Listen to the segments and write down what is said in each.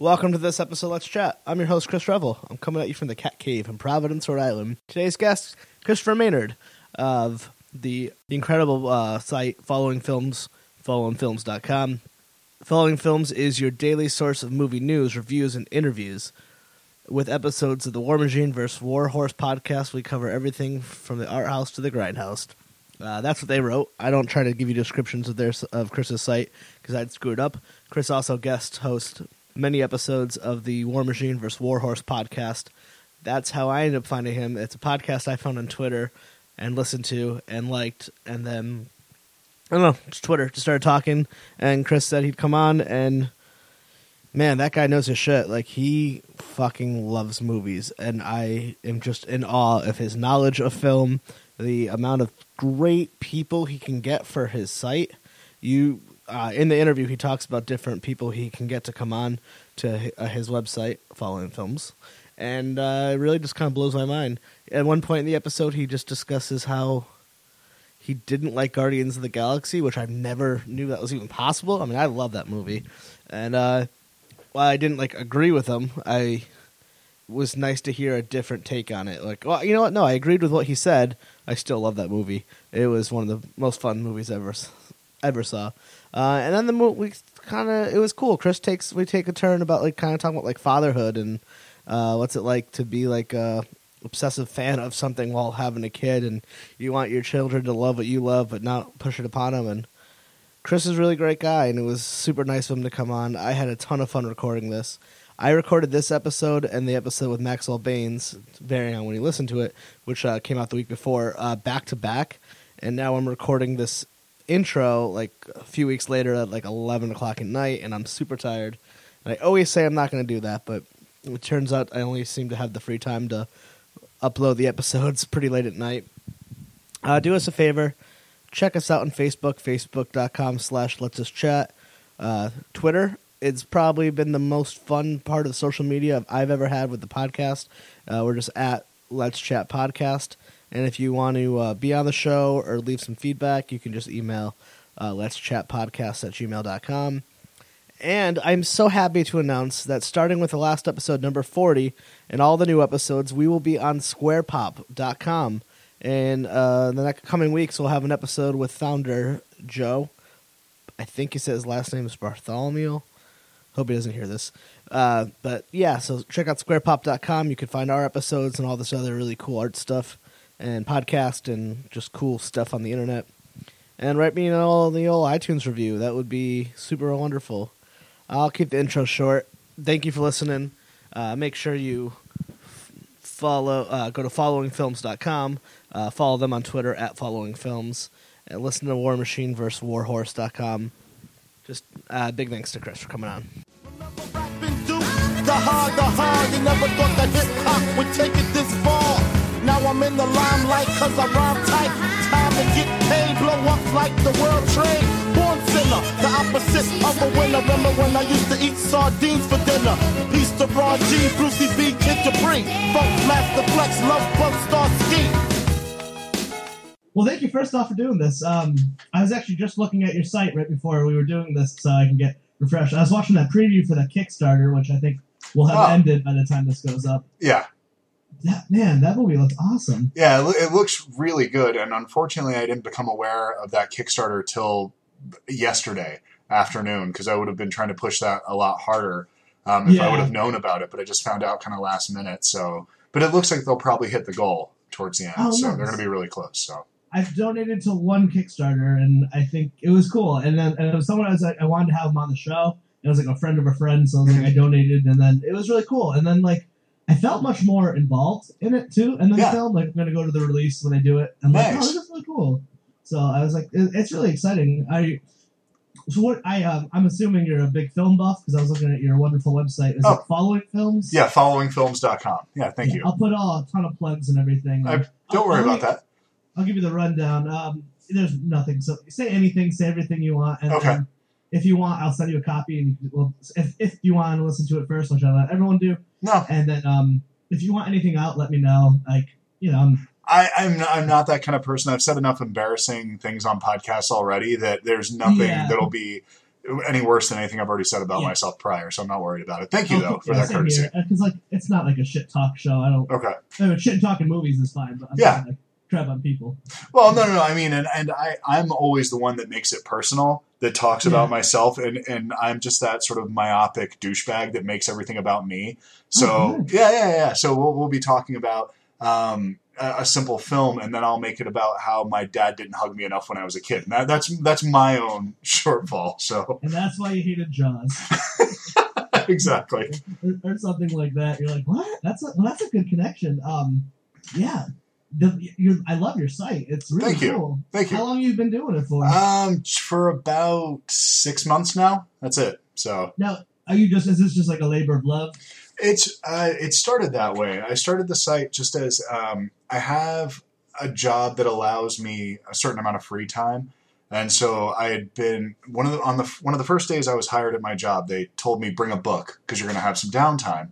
Welcome to this episode Let's Chat. I'm your host, Chris Revel. I'm coming at you from the Cat Cave in Providence, Rhode Island. Today's guest, Christopher Maynard of the incredible uh, site Following Films, followingfilms.com. Following Films is your daily source of movie news, reviews, and interviews. With episodes of the War Machine vs. War Horse podcast, we cover everything from the art house to the grindhouse. Uh, that's what they wrote. I don't try to give you descriptions of their of Chris's site because I'd screw it up. Chris also guest host many episodes of the War Machine vs. Warhorse podcast. That's how I ended up finding him. It's a podcast I found on Twitter and listened to and liked, and then I don't know, just Twitter. Just started talking, and Chris said he'd come on, and man, that guy knows his shit. Like he fucking loves movies, and I am just in awe of his knowledge of film, the amount of great people he can get for his site. You uh, in the interview, he talks about different people he can get to come on to uh, his website, Following Films, and uh, it really just kind of blows my mind. At one point in the episode, he just discusses how he didn't like Guardians of the Galaxy, which I never knew that was even possible. I mean, I love that movie, and uh, while I didn't like agree with him, I was nice to hear a different take on it. Like, well, you know what? No, I agreed with what he said. I still love that movie. It was one of the most fun movies ever ever saw. Uh, and then the movie we kind of it was cool. Chris takes we take a turn about like kind of talking about like fatherhood and uh, what's it like to be like a obsessive fan of something while having a kid and you want your children to love what you love but not push it upon them and Chris is a really great guy and it was super nice of him to come on. I had a ton of fun recording this. I recorded this episode and the episode with Maxwell Baines, varying on when you listen to it, which uh, came out the week before, uh, back to back. And now I'm recording this intro like a few weeks later at like 11 o'clock at night, and I'm super tired. And I always say I'm not going to do that, but it turns out I only seem to have the free time to upload the episodes pretty late at night. Uh, do us a favor. Check us out on Facebook, facebook.com slash let's us chat. Uh, Twitter, it's probably been the most fun part of social media I've ever had with the podcast. Uh, we're just at Let's Chat Podcast. And if you want to uh, be on the show or leave some feedback, you can just email uh, let's chat podcast at gmail.com. And I'm so happy to announce that starting with the last episode, number 40, and all the new episodes, we will be on squarepop.com. And uh, the next coming weeks, we'll have an episode with founder Joe. I think he said his last name is Bartholomew. Hope he doesn't hear this. Uh, but yeah, so check out squarepop.com. You can find our episodes and all this other really cool art stuff and podcast and just cool stuff on the internet. And write me an old, the old iTunes review. That would be super wonderful. I'll keep the intro short. Thank you for listening. Uh, make sure you follow. Uh, go to followingfilms.com. Uh, follow them on Twitter at followingfilms. And listen to War Machine vs. Warhorse.com. Just uh, big thanks to Chris for coming on. The hard, the hard, you never thought that would take it this far. Now I'm in the limelight cause I rhyme tight. Time to get paid, blow up like the world trade. Born sinner, the opposite of a winner. Remember when I used to eat sardines for dinner? Peace to Ron G, Brucey B, Kid Capri. Funk, Master Flex, Love Bug, Star Ski. Well, thank you first off for doing this. Um, I was actually just looking at your site right before we were doing this so I can get refreshed. I was watching that preview for the Kickstarter, which I think will have Oh. ended by the time this goes up. Yeah, That, man, that movie looks awesome. yeah, it, loo- it looks really good, and unfortunately, I didn't become aware of that Kickstarter till yesterday afternoon because I would have been trying to push that a lot harder um, if I would have known about it. But I just found out kind of last minute. So, but it looks like they'll probably hit the goal towards the end, Oh, so nice. they're going to be really close. So, I've donated to one Kickstarter, and I think it was cool. And then and it was someone I was like, I wanted to have him on the show. It was like a friend of a friend, so I was like, I donated, and then it was really cool. And then like, I felt much more involved in it too. And then Yeah. film, like, I'm gonna go to the release when I do it. I'm like, oh, this is really cool. So I was like, it's really exciting. I so what I um, I'm assuming you're a big film buff because I was looking at your wonderful website. Is Oh. it following films? yeah, followingfilms.com. Yeah, thank you. I'll put all, a ton of plugs and everything. I- Don't worry I'll about that. I'll give you the rundown. Um, there's nothing. So say anything, say everything you want, and Okay. then if you want, I'll send you a copy. And you can, well, if if you want to listen to it first, which I let everyone do, No, and then um, if you want anything out, let me know. Like you know, I'm, I, I'm not, I'm not that kind of person. I've said enough embarrassing things on podcasts already that there's nothing Yeah. that'll be any worse than anything I've already said about Yeah. myself prior. So I'm not worried about it. Thank you though for yeah, that courtesy. Because like it's not like a shit talk show. I don't. Okay. I mean, shit talking movies is fine, but I'm Yeah. not like crap on people. Well, no, no, no. I mean, and, and I, I'm always the one that makes it personal, that talks about Yeah. myself, and, and I'm just that sort of myopic douchebag that makes everything about me. So, Oh, good. yeah, yeah, yeah. So we'll, we'll be talking about um, a, a simple film, and then I'll make it about how my dad didn't hug me enough when I was a kid. And that, that's that's my own shortfall. So, And that's why you hated Jaws exactly. or, or something like that. You're like, what? That's a well, that's a good connection. Um, yeah. The, I love your site. It's really Thank you. cool. Thank you. How long have you been doing it for? Um, for about six months now. That's it. So now, are you just is this just like a labor of love? It's uh, it started that way. I started the site just as um, I have a job that allows me a certain amount of free time, and so I had been one of the on the one of the first days I was hired at my job. They told me bring a book because you're going to have some downtime,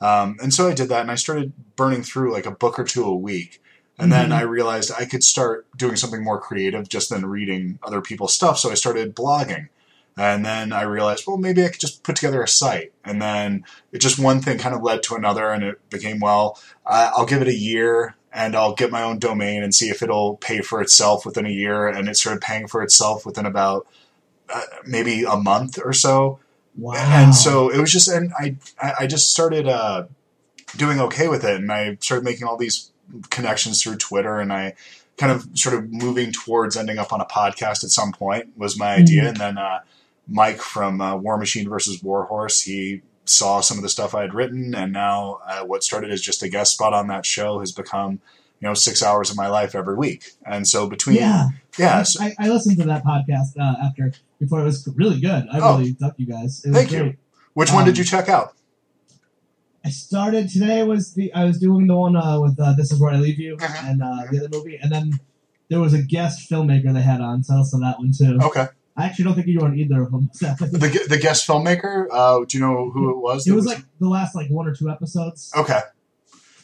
um, and so I did that, and I started burning through like a book or two a week. And then Mhm. I realized I could start doing something more creative just than reading other people's stuff. So I started blogging. And then I realized, well, maybe I could just put together a site. And then it just one thing kind of led to another, and it became, well, I'll give it a year and I'll get my own domain and see if it'll pay for itself within a year. And it started paying for itself within about uh, maybe a month or so. Wow. And so it was just, and I, I I just started uh, doing okay with it. And I started making all these connections through Twitter. And I kind of sort of moving towards ending up on a podcast at some point was my idea. Mhm. And then uh, Mike from uh, War Machine versus Warhorse, he saw some of the stuff I had written. And now uh, what started as just a guest spot on that show has become, you know, six hours of my life every week. And so between, yeah. yeah, I, so- I, I listened to that podcast uh, after before it was really good. I Oh. really dug you guys. It was Thank you. great. which one did um, you check out? I started today was the I was doing the one uh, with uh, This Is Where I Leave You Uh-huh. and uh, the other movie, and then there was a guest filmmaker they had on, so I to that one too. Okay. I actually don't think you were on either of them. The, the guest filmmaker, uh, do you know who it was? it that was like the last like one or two episodes. Okay.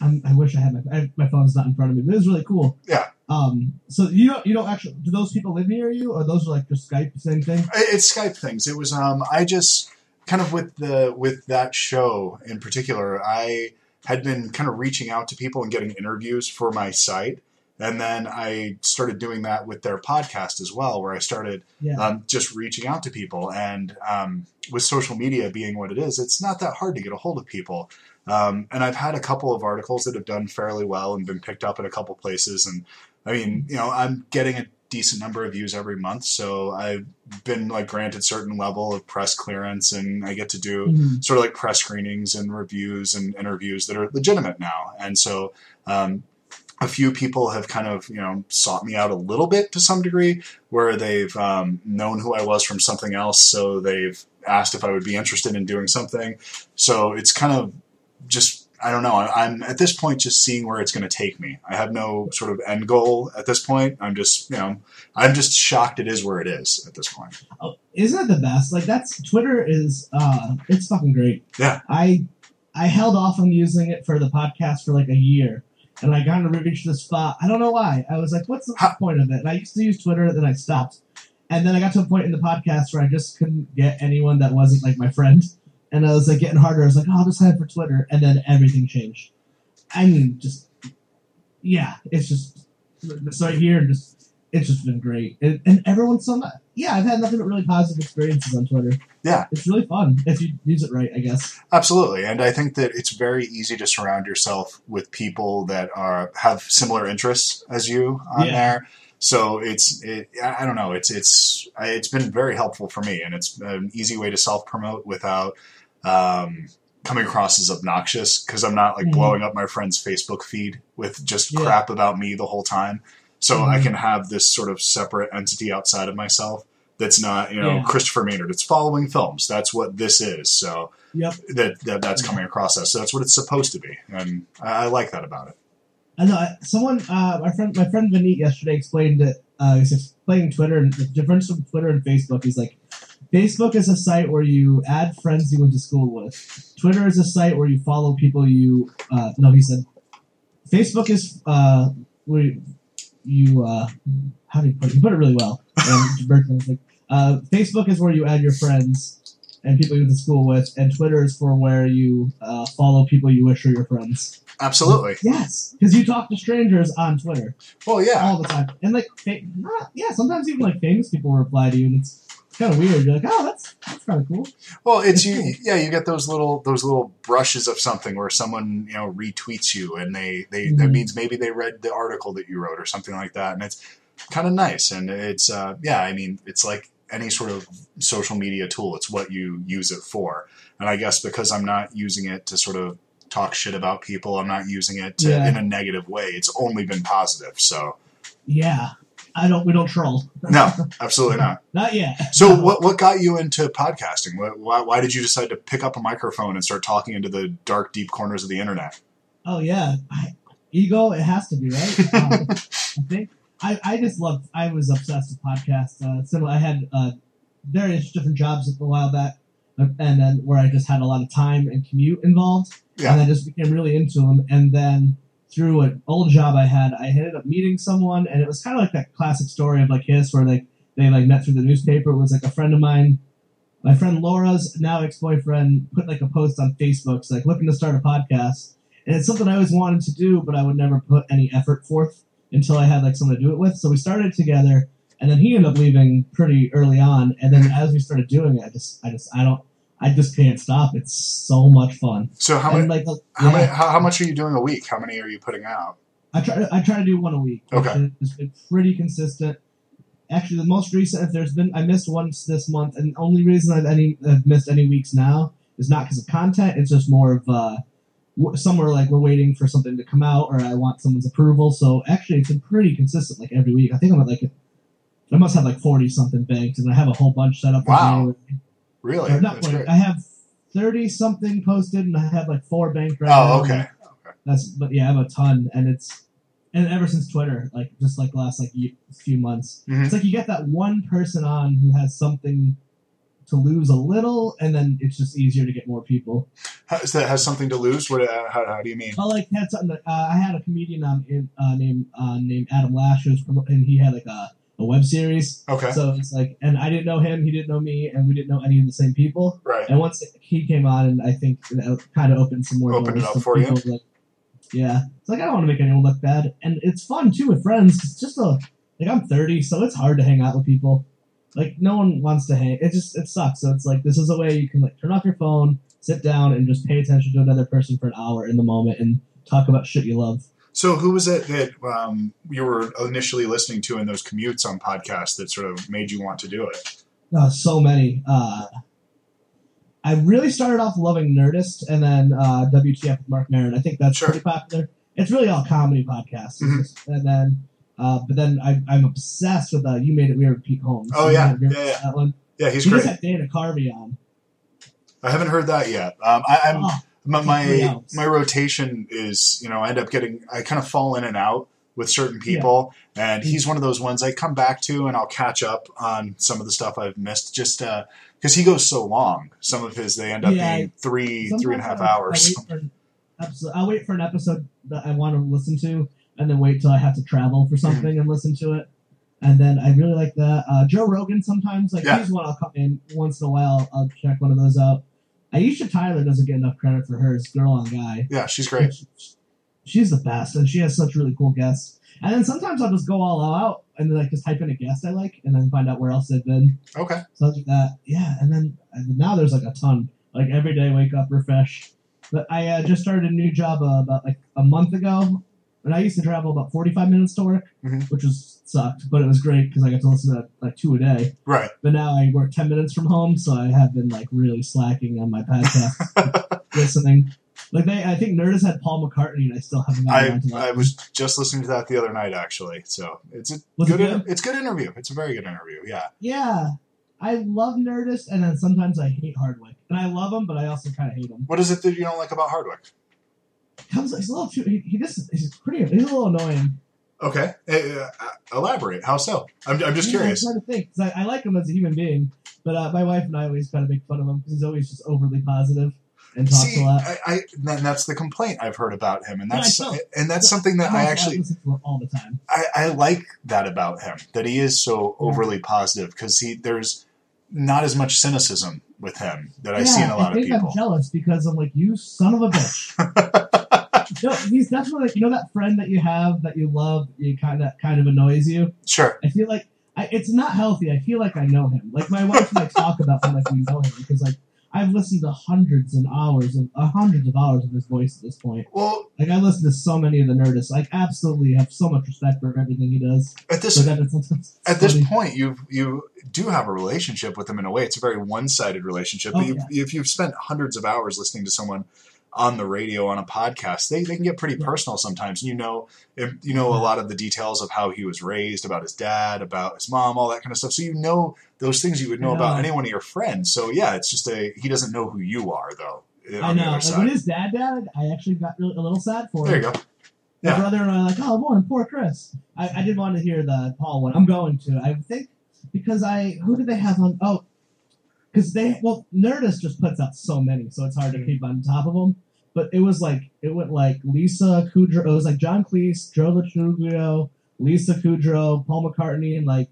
I'm, I wish I had my I, my phone's not in front of me, but it was really cool. Yeah. Um. So you don't you don't actually do those people live near you, or those are like just Skype same thing? It- It's Skype things. It was um I just kind of with the with that show in particular, I had been kind of reaching out to people and getting interviews for my site. And then I started doing that with their podcast as well, where I started Yeah. um, just reaching out to people. And um, with social media being what it is, it's not that hard to get a hold of people. Um, and I've had a couple of articles that have done fairly well and been picked up at a couple places. And I mean, you know, I'm getting a decent number of views every month, so I've been like granted certain level of press clearance, and I get to do Mhm. sort of like press screenings and reviews and interviews that are legitimate now. And so um, a few people have kind of you know sought me out a little bit to some degree, where they've um, known who I was from something else, so they've asked if I would be interested in doing something. So it's kind of just I don't know. I'm at this point just seeing where it's going to take me. I have no sort of end goal at this point. I'm just you know I'm just shocked it is where it is at this point. Oh, isn't it the best? Like that's Twitter is uh it's fucking great. Yeah. I I held off on using it for the podcast for like a year. And I kind of reached the spot. I don't know why. I was like, what's the Ha- point of it? And I used to use Twitter, then I stopped. And then I got to a point in the podcast where I just couldn't get anyone that wasn't like my friend. And I was like getting harder. I was like, oh, I'll just sign up for Twitter. And then everything changed. I mean, just, yeah, it's just, so here, and just, it's just been great. And, and everyone's so nice. Yeah, I've had nothing but really positive experiences on Twitter. Yeah. It's really fun if you use it right, I guess. Absolutely, and I think that it's very easy to surround yourself with people that are have similar interests as you on Yeah. there. So it's it, I I don't know. It's it's it's been very helpful for me, and it's an easy way to self promote without um, coming across as obnoxious because I'm not like Mhm. blowing up my friend's Facebook feed with just Yeah. crap about me the whole time. So I Mhm. can have this sort of separate entity outside of myself that's not you know Yeah. Christopher Maynard. It's following films. That's what this is. So Yep. that, that that's coming across us. So that's what it's supposed to be, and I, I like that about it. I know someone, uh, my friend, my friend Vineet yesterday explained it. Uh, he's explaining Twitter and the difference from Twitter and Facebook. He's like, Facebook is a site where you add friends you went to school with. Twitter is a site where you follow people you. Uh, no, he said, Facebook is uh, where you. Uh, how do you put it? He put it really well. Um, like, Uh, Facebook is where you add your friends and people you went to school with, and Twitter is for where you uh, follow people you wish were your friends. Absolutely. Yes, because you talk to strangers on Twitter Well, yeah. all the time, and like, fa- not, yeah, sometimes even like famous people reply to you, and it's kind of weird. You're like, oh, that's that's kind of cool. Well, it's you. Yeah, you get those little those little brushes of something where someone you know retweets you, and they they that Mhm. means maybe they read the article that you wrote or something like that, and it's kind of nice. And it's uh, yeah, I mean, it's like any sort of social media tool. It's what you use it for. And I guess because I'm not using it to sort of talk shit about people, I'm not using it to, Yeah. in a negative way. It's only been positive. So Yeah, I don't. We don't troll. no, absolutely not. Not yet. So what what got you into podcasting? Why, why did you decide to pick up a microphone and start talking into the dark, deep corners of the internet? Oh yeah, I, ego. It has to be right. Um, I think I, I just loved. I was obsessed with podcasts. Uh, similar. I had uh, various different jobs a while back, uh, and then where I just had a lot of time and commute involved, Yeah. and I just became really into them. And then through an old job I had, I ended up meeting someone, and it was kind of like that classic story of like his, where like they like met through the newspaper. It was like a friend of mine. My friend Laura's now ex-boyfriend put like a post on Facebook, it's like looking to start a podcast and it's something I always wanted to do, but I would never put any effort forth until I had like someone to do it with. So we started together, and then he ended up leaving pretty early on. And then as we started doing it, I just, I just, I don't, I just can't stop. It's so much fun. So how many? like, How, yeah, many how, how much are you doing a week? How many are you putting out? I try, to, I try to do one a week. Okay, it's been pretty consistent. Actually, the most recent, if there's been, I missed once this month, and the only reason I've any I've missed any weeks now is not because of content. It's just more of uh, somewhere like we're waiting for something to come out, or I want someone's approval. So actually, it's been pretty consistent, like every week. I think I'm at like, I must have like forty something banked, and I have a whole bunch set up. for Wow. January. Really? Or not That's 40, great. I have thirty something posted, and I have like four right Oh, now. okay. That's but yeah, I have a ton, and it's and ever since Twitter, like just like the last like few months, Mhm. it's like you get that one person on who has something to lose a little, and then it's just easier to get more people. Has that has something to lose? What? Uh, how, how do you mean? I like had something. That, uh, I had a comedian um, in, uh, named uh, named Adam Lash, from, and he had like a, a web series. Okay. So it's like, and I didn't know him, he didn't know me, and we didn't know any of the same people. Right. And once he came on, and I think it kind of opened some more Opened it doors up to for you? Like, yeah, it's like I don't want to make anyone look bad, and it's fun too with friends. it's just a like I'm 30, so it's hard to hang out with people. Like no one wants to hang. It just it sucks. So it's like this is a way you can like turn off your phone, sit down, and just pay attention to another person for an hour in the moment and talk about shit you love. So who was it that um, you were initially listening to in those commutes on podcasts that sort of made you want to do it? Uh, so many. Uh, I really started off loving Nerdist and then uh, WTF with Marc Maron. I think that's Sure. pretty popular. It's really all comedy podcasts. Mhm. just- and then, uh, but then I, I'm obsessed with uh, You Made It Weird with Pete Holmes. Oh, yeah. Made It Weird Yeah, yeah. That one. Yeah, he's he great. just had Dana Carvey on. I haven't heard that yet. Um, I, I'm Oh, my my, my rotation is you know I end up getting I kind of fall in and out with certain people, and he's one of those ones I come back to and I'll catch up on some of the stuff I've missed just because he goes so long. Some of his they end up Yeah, being three three and a half I- hours. I wait, for an I wait for an episode that I want to listen to, and then wait till I have to travel for Mm-hmm. something and listen to it. And then I really like that. Uh, Joe Rogan sometimes, like Yeah. he's one I'll come in once in a while. I'll check one of those out. Aisha Tyler doesn't get enough credit for hers, girl on guy. yeah, she's great. She's the best, and she has such really cool guests. And then sometimes I'll just go all out and then like just type in a guest I like, and then find out where else they've been. Okay, So like that, yeah. And then and now there's like a ton. Like every day, wake up, refresh. But I uh, just started a new job uh, about like a month ago, and I used to travel about 45 minutes to work, Mhm. which was sucked, but it was great because I got to listen to like two a day. right. But now I work 10 minutes from home, so I have been like really slacking on my podcast listening. Like they, I think Nerdist had Paul McCartney, and I still haven't gotten I around to that. I was just listening to that the other night actually. So it's a Was it good, good? inter- it's good interview. It's a very good interview. Yeah. yeah. I love Nerdist, and then sometimes I hate Hardwick, and I love him, but I also kind of hate him. What is it that you don't like about Hardwick? Comes he's a little too he, he just he's pretty he's a little annoying. Okay, uh, uh, elaborate. How so? I'm, I'm just Yeah, curious. I'm trying to think I, I like him as a human being, but uh, my wife and I always kind of make fun of him because he's always just overly and talks See, a lot. I, I then that's the complaint I've heard about him, and I that's and that's something that I'm I actually listen to him all the time. I, I like that about him that he is so Yeah. overly positive because he there's not as much cynicism with him that I yeah, see in a lot I of people. I'm jealous because I'm like, you son of a bitch. no, he's definitely like you know that friend that you have that you love, you kind of kind of annoys you. Sure, I feel like I, it's not healthy. I feel like I know him. Like my wife and I talk about him like we know him because like I've listened to hundreds and hours of uh, hundreds of hours of his voice at this point. well Like I listen to so many of the Nerdists. Like absolutely have so much respect for everything he does. at this But then it's sometimes at this funny. point you you do have a relationship with him in a way. It's a very one sided relationship. Oh, but you, yeah. if you've spent hundreds of hours listening to someone on the radio on a podcast, they, they can get pretty personal sometimes. You know, if, you know a lot of the details of how he was raised, about his dad, about his mom, all that kind of stuff. So you know those things you would know about any one of your friends. So yeah, it's just a he doesn't know who you are though. Eh, I know. Like, when his dad died, I actually got really, a little sad for there him. you go. My Yeah. brother and I are like, oh boy, poor Chris. I, I did want to hear the Paul one. I'm going to. I think because I who did they have on? Oh, because they well Nerdist just puts out so many, so it's hard to keep on top of them. But it was like it went like Lisa Kudrow. It was like John Cleese, Joe Lo Truglio, Lisa Kudrow, Paul McCartney, and like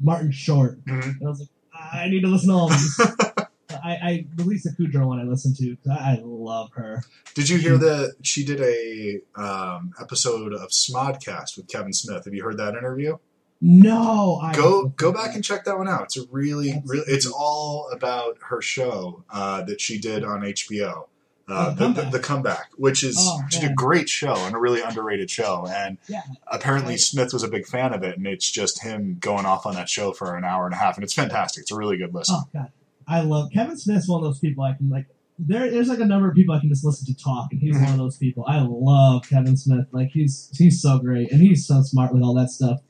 Martin Short. Mhm. And I was like, I need to listen to all of these. I, I the Lisa Kudrow one I listened to I love her. Did you hear that she did a um, episode of Smodcast with Kevin Smith? Have you heard that interview? No, I go go back and check that one out. It's a really, really it's all about her show uh, that she did on HBO. Uh, Oh, the, the, Comeback. the comeback, which is Oh, did a great show and a really underrated show, and Yeah. apparently I- Smith was a big fan of it, and it's just him going off on that show for an hour and a half, and it's fantastic. It's a really good listen. Oh god, I love Kevin Smith's one of those people I can like. There, there's like a number of people I can just listen to talk, and he's Mhm. one of those people. I love Kevin Smith. Like he's he's so great, and he's so smart with all that stuff.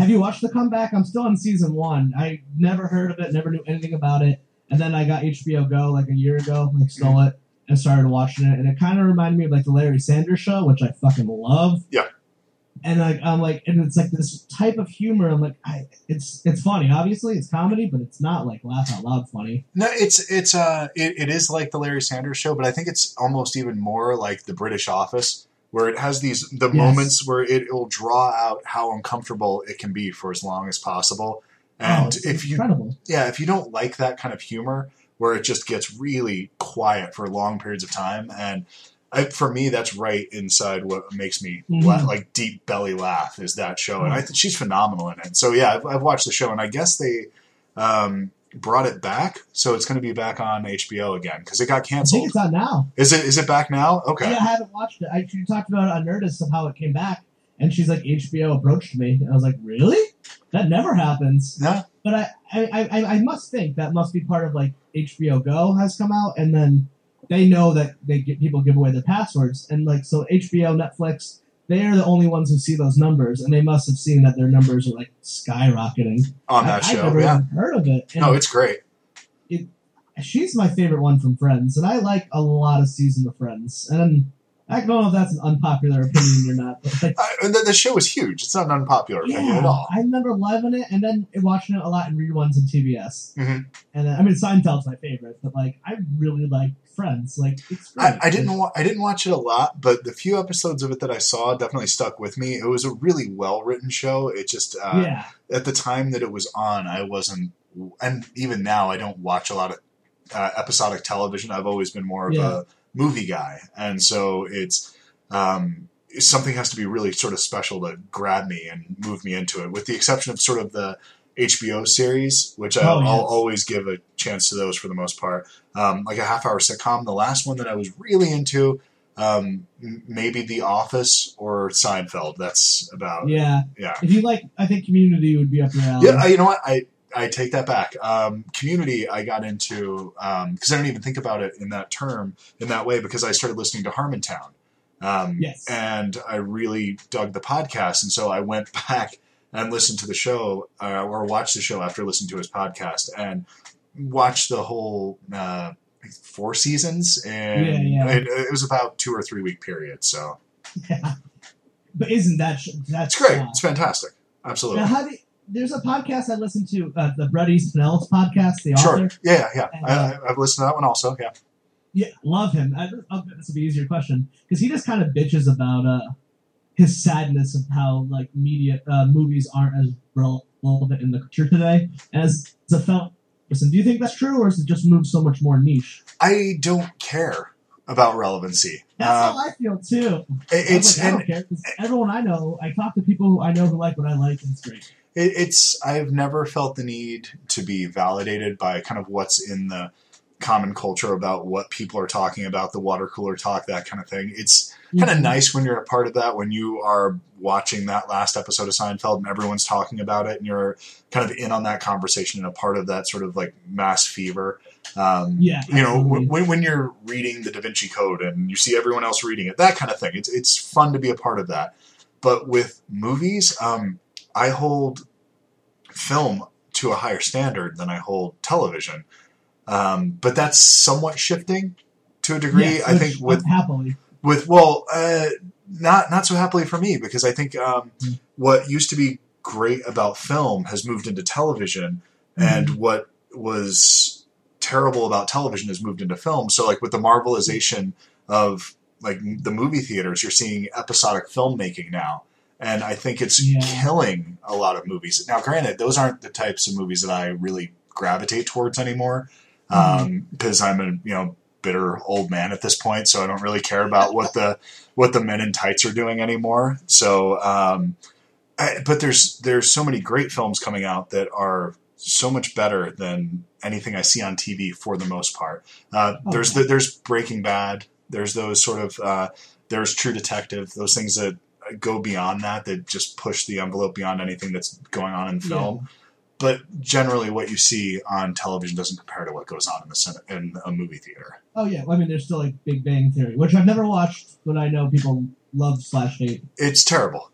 Have you watched the comeback? I'm still on season one. I never heard of it, never knew anything about it, and then I got HBO Go like a year ago, like stole it and started watching it, and it kind of reminded me of like the Larry Sanders Show, which I fucking love. Yeah. And like I'm like, and it's like this type of humor. I'm like, I, it's it's funny. Obviously, it's comedy, but it's not like laugh out loud funny. No, it's it's uh it, it is like the Larry Sanders show, but I think it's almost even more like the British Office, where it has these the Yes. moments where it will draw out how uncomfortable it can be for as long as possible. And oh, if you incredible. yeah, if you don't like that kind of humor where it just gets really quiet for long periods of time, and I, for me, that's right inside what makes me Mhm. la- like deep belly laugh is that show, and I think she's phenomenal in it. So yeah, I've, I've watched the show, and I guess they um, brought it back, so it's going to be back on HBO again because it got I think canceled. it's out now. Is it is it back now? Okay. Yeah, I haven't watched it. I she talked about it on Nerdist of how it came back, and she's like, HBO approached me, and I was like, really? That never happens. Yeah. But I, I, I, I must think that must be part of like HBO Go has come out, and then they know that they get people give away their passwords, and like so HBO, Netflix, they are the only ones who see those numbers, and they must have seen that their numbers are like skyrocketing On I- that I've show, never yeah. heard of it. And No, it's great. she's my favorite one from Friends, and I like a lot of season of Friends. And I don't know if that's an unpopular opinion or not, but like, Uh, the, the show is huge. It's not an unpopular opinion at all. I remember loving it, and then watching it a lot in reruns on TBS. Mhm. And then, I mean, Seinfeld's my favorite, but like I really like Friends. Like. I, I didn't wa- I didn't watch it a lot, but the few episodes of it that I saw definitely stuck with me. It was a really well written show. It just uh, yeah, at the time that it was on, I wasn't, and even now I don't watch a lot of uh, episodic television. I've always been more of Yeah. a movie guy, and so it's um, something has to be really sort of special to grab me and move me into it. With the exception of sort of the HBO series, which I'll, Oh, yes. I'll always give a chance to those for the most part. Um, like a half hour sitcom. The last one that I was really into. Um, maybe The Office or Seinfeld. That's about yeah. yeah. If you like, I think Community would be up your alley. Yeah, you know what? I I take that back. Um, community, I got into because I don't even think about it in that term in that way because I started listening to Harmontown. Um, Yes. and I really dug the podcast, and so I went back and listened to the show uh, or watched the show after listening to his podcast and watched the whole uh, four seasons, and Yeah, yeah. It, it was about two or three week period. So Yeah. But isn't that that's it's great. uh, It's fantastic. Absolutely. Now, how do there's a podcast I listen to, uh, the Bret Easton Ellis podcast, the Sure. author. Yeah, yeah. And, I, uh, I, I've listened to that one also. Yeah. Yeah, love him. I, I'll, this will be an easier question because he just kind of bitches about uh his sadness of how like media uh, movies aren't as relevant in the culture today. As, the film person, do you think that's true, or is it just moved so much more niche? I don't care about relevancy. That's Uh, how I feel too. it- it's like, I don't care everyone I know, I talk to people who I know who like what I like, and it's great. It, it's I've never felt the need to be validated by kind of what's in the common culture about what people are talking about, the water cooler talk, that kind of thing. It's kind of nice when you're a part of that when you are watching that last episode of Seinfeld and everyone's talking about it and you're kind of in on that conversation and a part of that sort of like mass fever. Um, Yeah, you know, when, when you're reading the Da Vinci Code and you see everyone else reading it, that kind of thing. It's it's fun to be a part of that. But with movies, um, I hold film to a higher standard than I hold television. Um, but that's somewhat shifting to a degree. Yes, I think with happily. with well, uh, not not so happily for me because I think um, Mm. what used to be great about film has moved into television, and Mm-hmm. what was terrible about television has moved into film. So, like with the marvelization of like the movie theaters, you're seeing episodic filmmaking now. And I think it's Yeah. killing a lot of movies. Now, granted, those aren't the types of movies that I really gravitate towards anymore, because I'm a you know bitter old man at this point, so I don't really care about what the what the men in tights are doing anymore. So, um, I, but there's there's so many great films coming out that are so much better than anything I see on TV for the most part. Uh, Oh, there's the, there's Breaking Bad. There's those sort of uh, there's True Detective. Those things that go beyond that that just push the envelope beyond anything that's going on in film. But generally, what you see on television doesn't compare to what goes on in the in a movie theater. Oh yeah, I mean, there's still like Big Bang Theory, which I've never watched, but I know people love slash hate. It's terrible.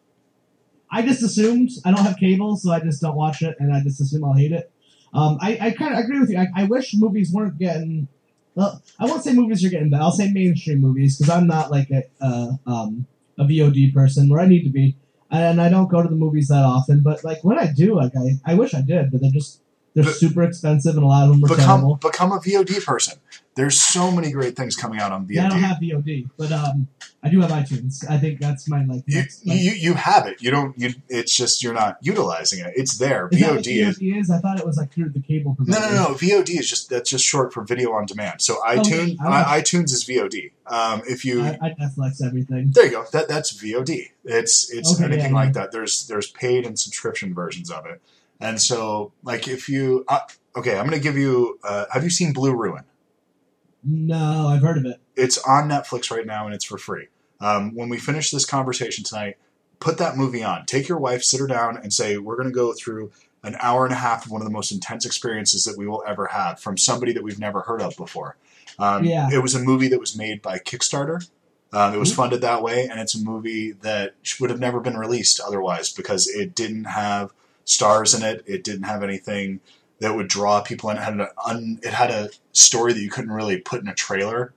I just assumed I don't have cable, so I just don't watch it, and I just assume I'll hate it. Um, I, I kind of agree with you. I, I wish movies weren't getting. Well, I won't say movies are getting bad. I'll say mainstream movies because I'm not like a uh, um, a VOD person where I need to be, and I don't go to the movies that often. But like when I do, like I, I wish I did, but they're just they're But- super expensive, and a lot of them are Become terrible. become a VOD person. There's so many great things coming out on VOD. Yeah, I don't have VOD, but um, I do have iTunes. I think that's my like. you, next, like you you have it. You don't. You. It's just you're not utilizing it. It's there. is what VOD is. Is? I thought it was like through the cable. No, provider. no, no. VOD is just that's just short for video on demand. So iTunes, Oh, I, iTunes is VOD. Um, if you I, I Netflix everything. there you go. That that's VOD. It's it's Okay, anything yeah, like yeah. that. There's there's paid and subscription versions of it. And so like if you uh, okay, I'm gonna give you. Uh, have you seen Blue Ruin? No, I've heard of it. It's on Netflix right now and it's for free. Um, when we finish this conversation tonight, put that movie on. Take your wife, sit her down, and say, We're going to go through an hour and a half of one of the most intense experiences that we will ever have from somebody that we've never heard of before. Um, Yeah. It was a movie that was made by Kickstarter. Um, it was Mhm. funded that way, and it's a movie that would have never been released otherwise because it didn't have stars in it. It didn't have anything that would draw people in. It had an un, it had a story that you couldn't really put in a trailer.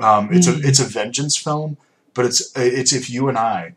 Um, it's Mm. a it's a vengeance film, but it's it's if you and I,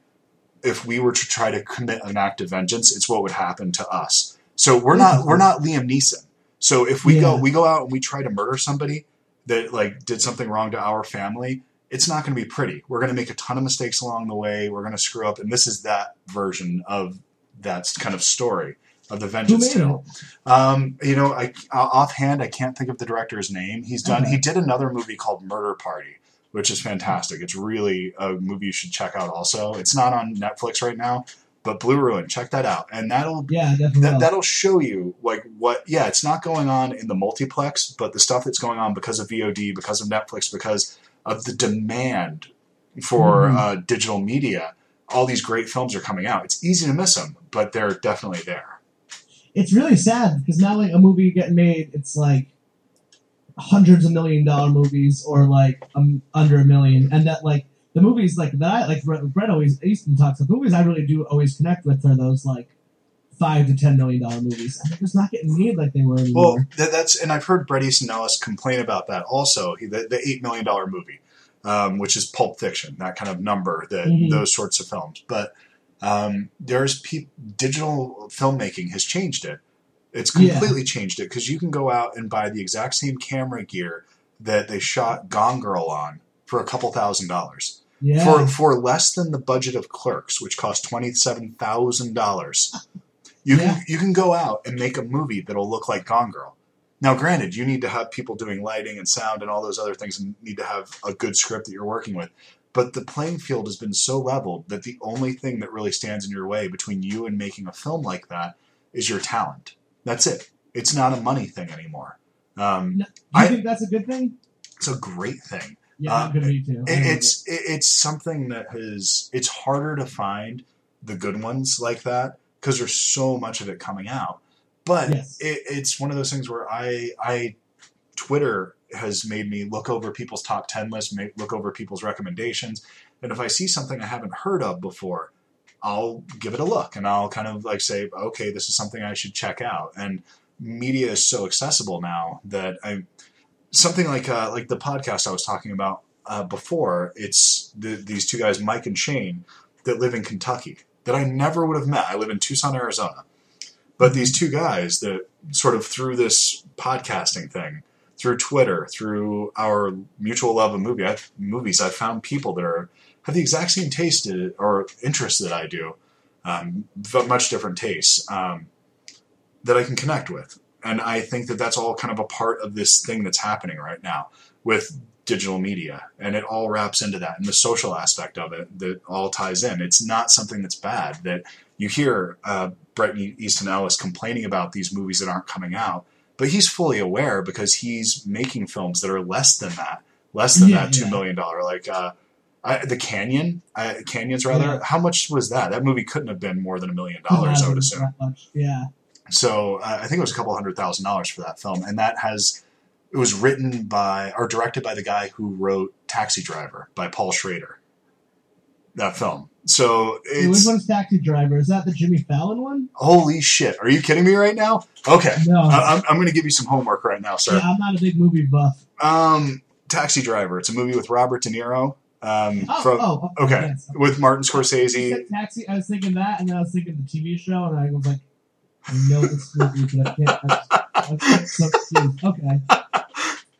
if we were to try to commit an act of vengeance, it's what would happen to us. So we're not we're not Liam Neeson. So if we go we go out and we try to murder somebody that like did something wrong to our family, it's not going to be pretty. We're going to make a ton of mistakes along the way. We're going to screw up, and this is that version of that kind of story of the vengeance tale. Um, you know, I uh, offhand I can't think of the director's name. He's done. Okay. He did another movie called Murder Party, which is fantastic. It's really a movie you should check out. Also, it's not on Netflix right now, but Blue Ruin, check that out, and that'll? Yeah, that, that'll show you like what yeah it's not going on in the multiplex but the stuff that's going on because of vod because of netflix because of the demand for Mhm. uh, digital media all these great films are coming out. It's easy to miss them but they're definitely there. It's really sad because now like a movie getting made, it's like hundreds of million dollar movies or like um, under a million, and that like the movies like that like Bret, always Easton talks about the movies I really do always connect with are those like five to ten million dollar movies, and they're just not getting made like they were anymore. well that, that's and i've heard Bret easton ellis complain about that also the, the $8 million movie um, which is pulp fiction that kind of number that Mhm. those sorts of films but um, there's pe- digital filmmaking has changed it it's Yeah. completely changed it because you can go out and buy the exact same camera gear that they shot Gone Girl on for a couple thousand dollars Yeah. for for less than the budget of Clerks, which cost twenty seven thousand dollars. You Yeah. can you can go out and make a movie that'll look like Gone Girl. Now, granted, you need to have people doing lighting and sound and all those other things, and need to have a good script that you're working with. But the playing field has been so leveled that the only thing that really stands in your way between you and making a film like that is your talent. That's it. It's not a money thing anymore. Um, No, you I- think that's a good thing? it's a great thing. Yeah, Uh, I'm gonna be too. It, it's it, it's something that has it's harder to find the good ones like that because there's so much of it coming out. But Yes. it, it's one of those things where I I Twitter has made me look over people's top ten lists, make, look over people's recommendations, and if I see something I haven't heard of before, I'll give it a look and I'll kind of like say, okay, this is something I should check out. And media is so accessible now that I something like uh, like the podcast I was talking about uh, before. It's the, these two guys, Mike and Shane, that live in Kentucky that I never would have met. I live in Tucson, Arizona, but these two guys that sort of through this podcasting thing, through Twitter, through our mutual love of movie I, movies, I've found people that are have the exact same taste or interest that I do, um, but much different tastes um, that I can connect with. And I think that that's all kind of a part of this thing that's happening right now with digital media. And it all wraps into that. And the social aspect of it that all ties in. It's not something that's bad that you hear uh, Bret Easton Ellis complaining about these movies that aren't coming out, but he's fully aware because he's making films that are less than that, less than Yeah, that 2 yeah. million dollar. Like, uh, I, the Canyon, uh, Canyons rather. Yeah. How much was that? That movie couldn't have been more than a million dollars, I would assume. Yeah. So uh, I think it was a couple hundred thousand dollars for that film, and that has it was written by or directed by the guy who wrote Taxi Driver by Paul Schrader. That film. So Wait, Which it's one's Taxi Driver? Is that the Jimmy Fallon one? holy shit. Are you kidding me right now? Okay, No. I- I'm, I'm going to give you some homework right now, sir. yeah, I'm not a big movie buff. Um, Taxi Driver. It's a movie with Robert De Niro. Um, Oh, from, oh, okay, yes. with Martin Scorsese. Taxi. I was thinking that, and then I was thinking the TV show, and I was like, I know this movie, but I can't. I, I can't. Okay.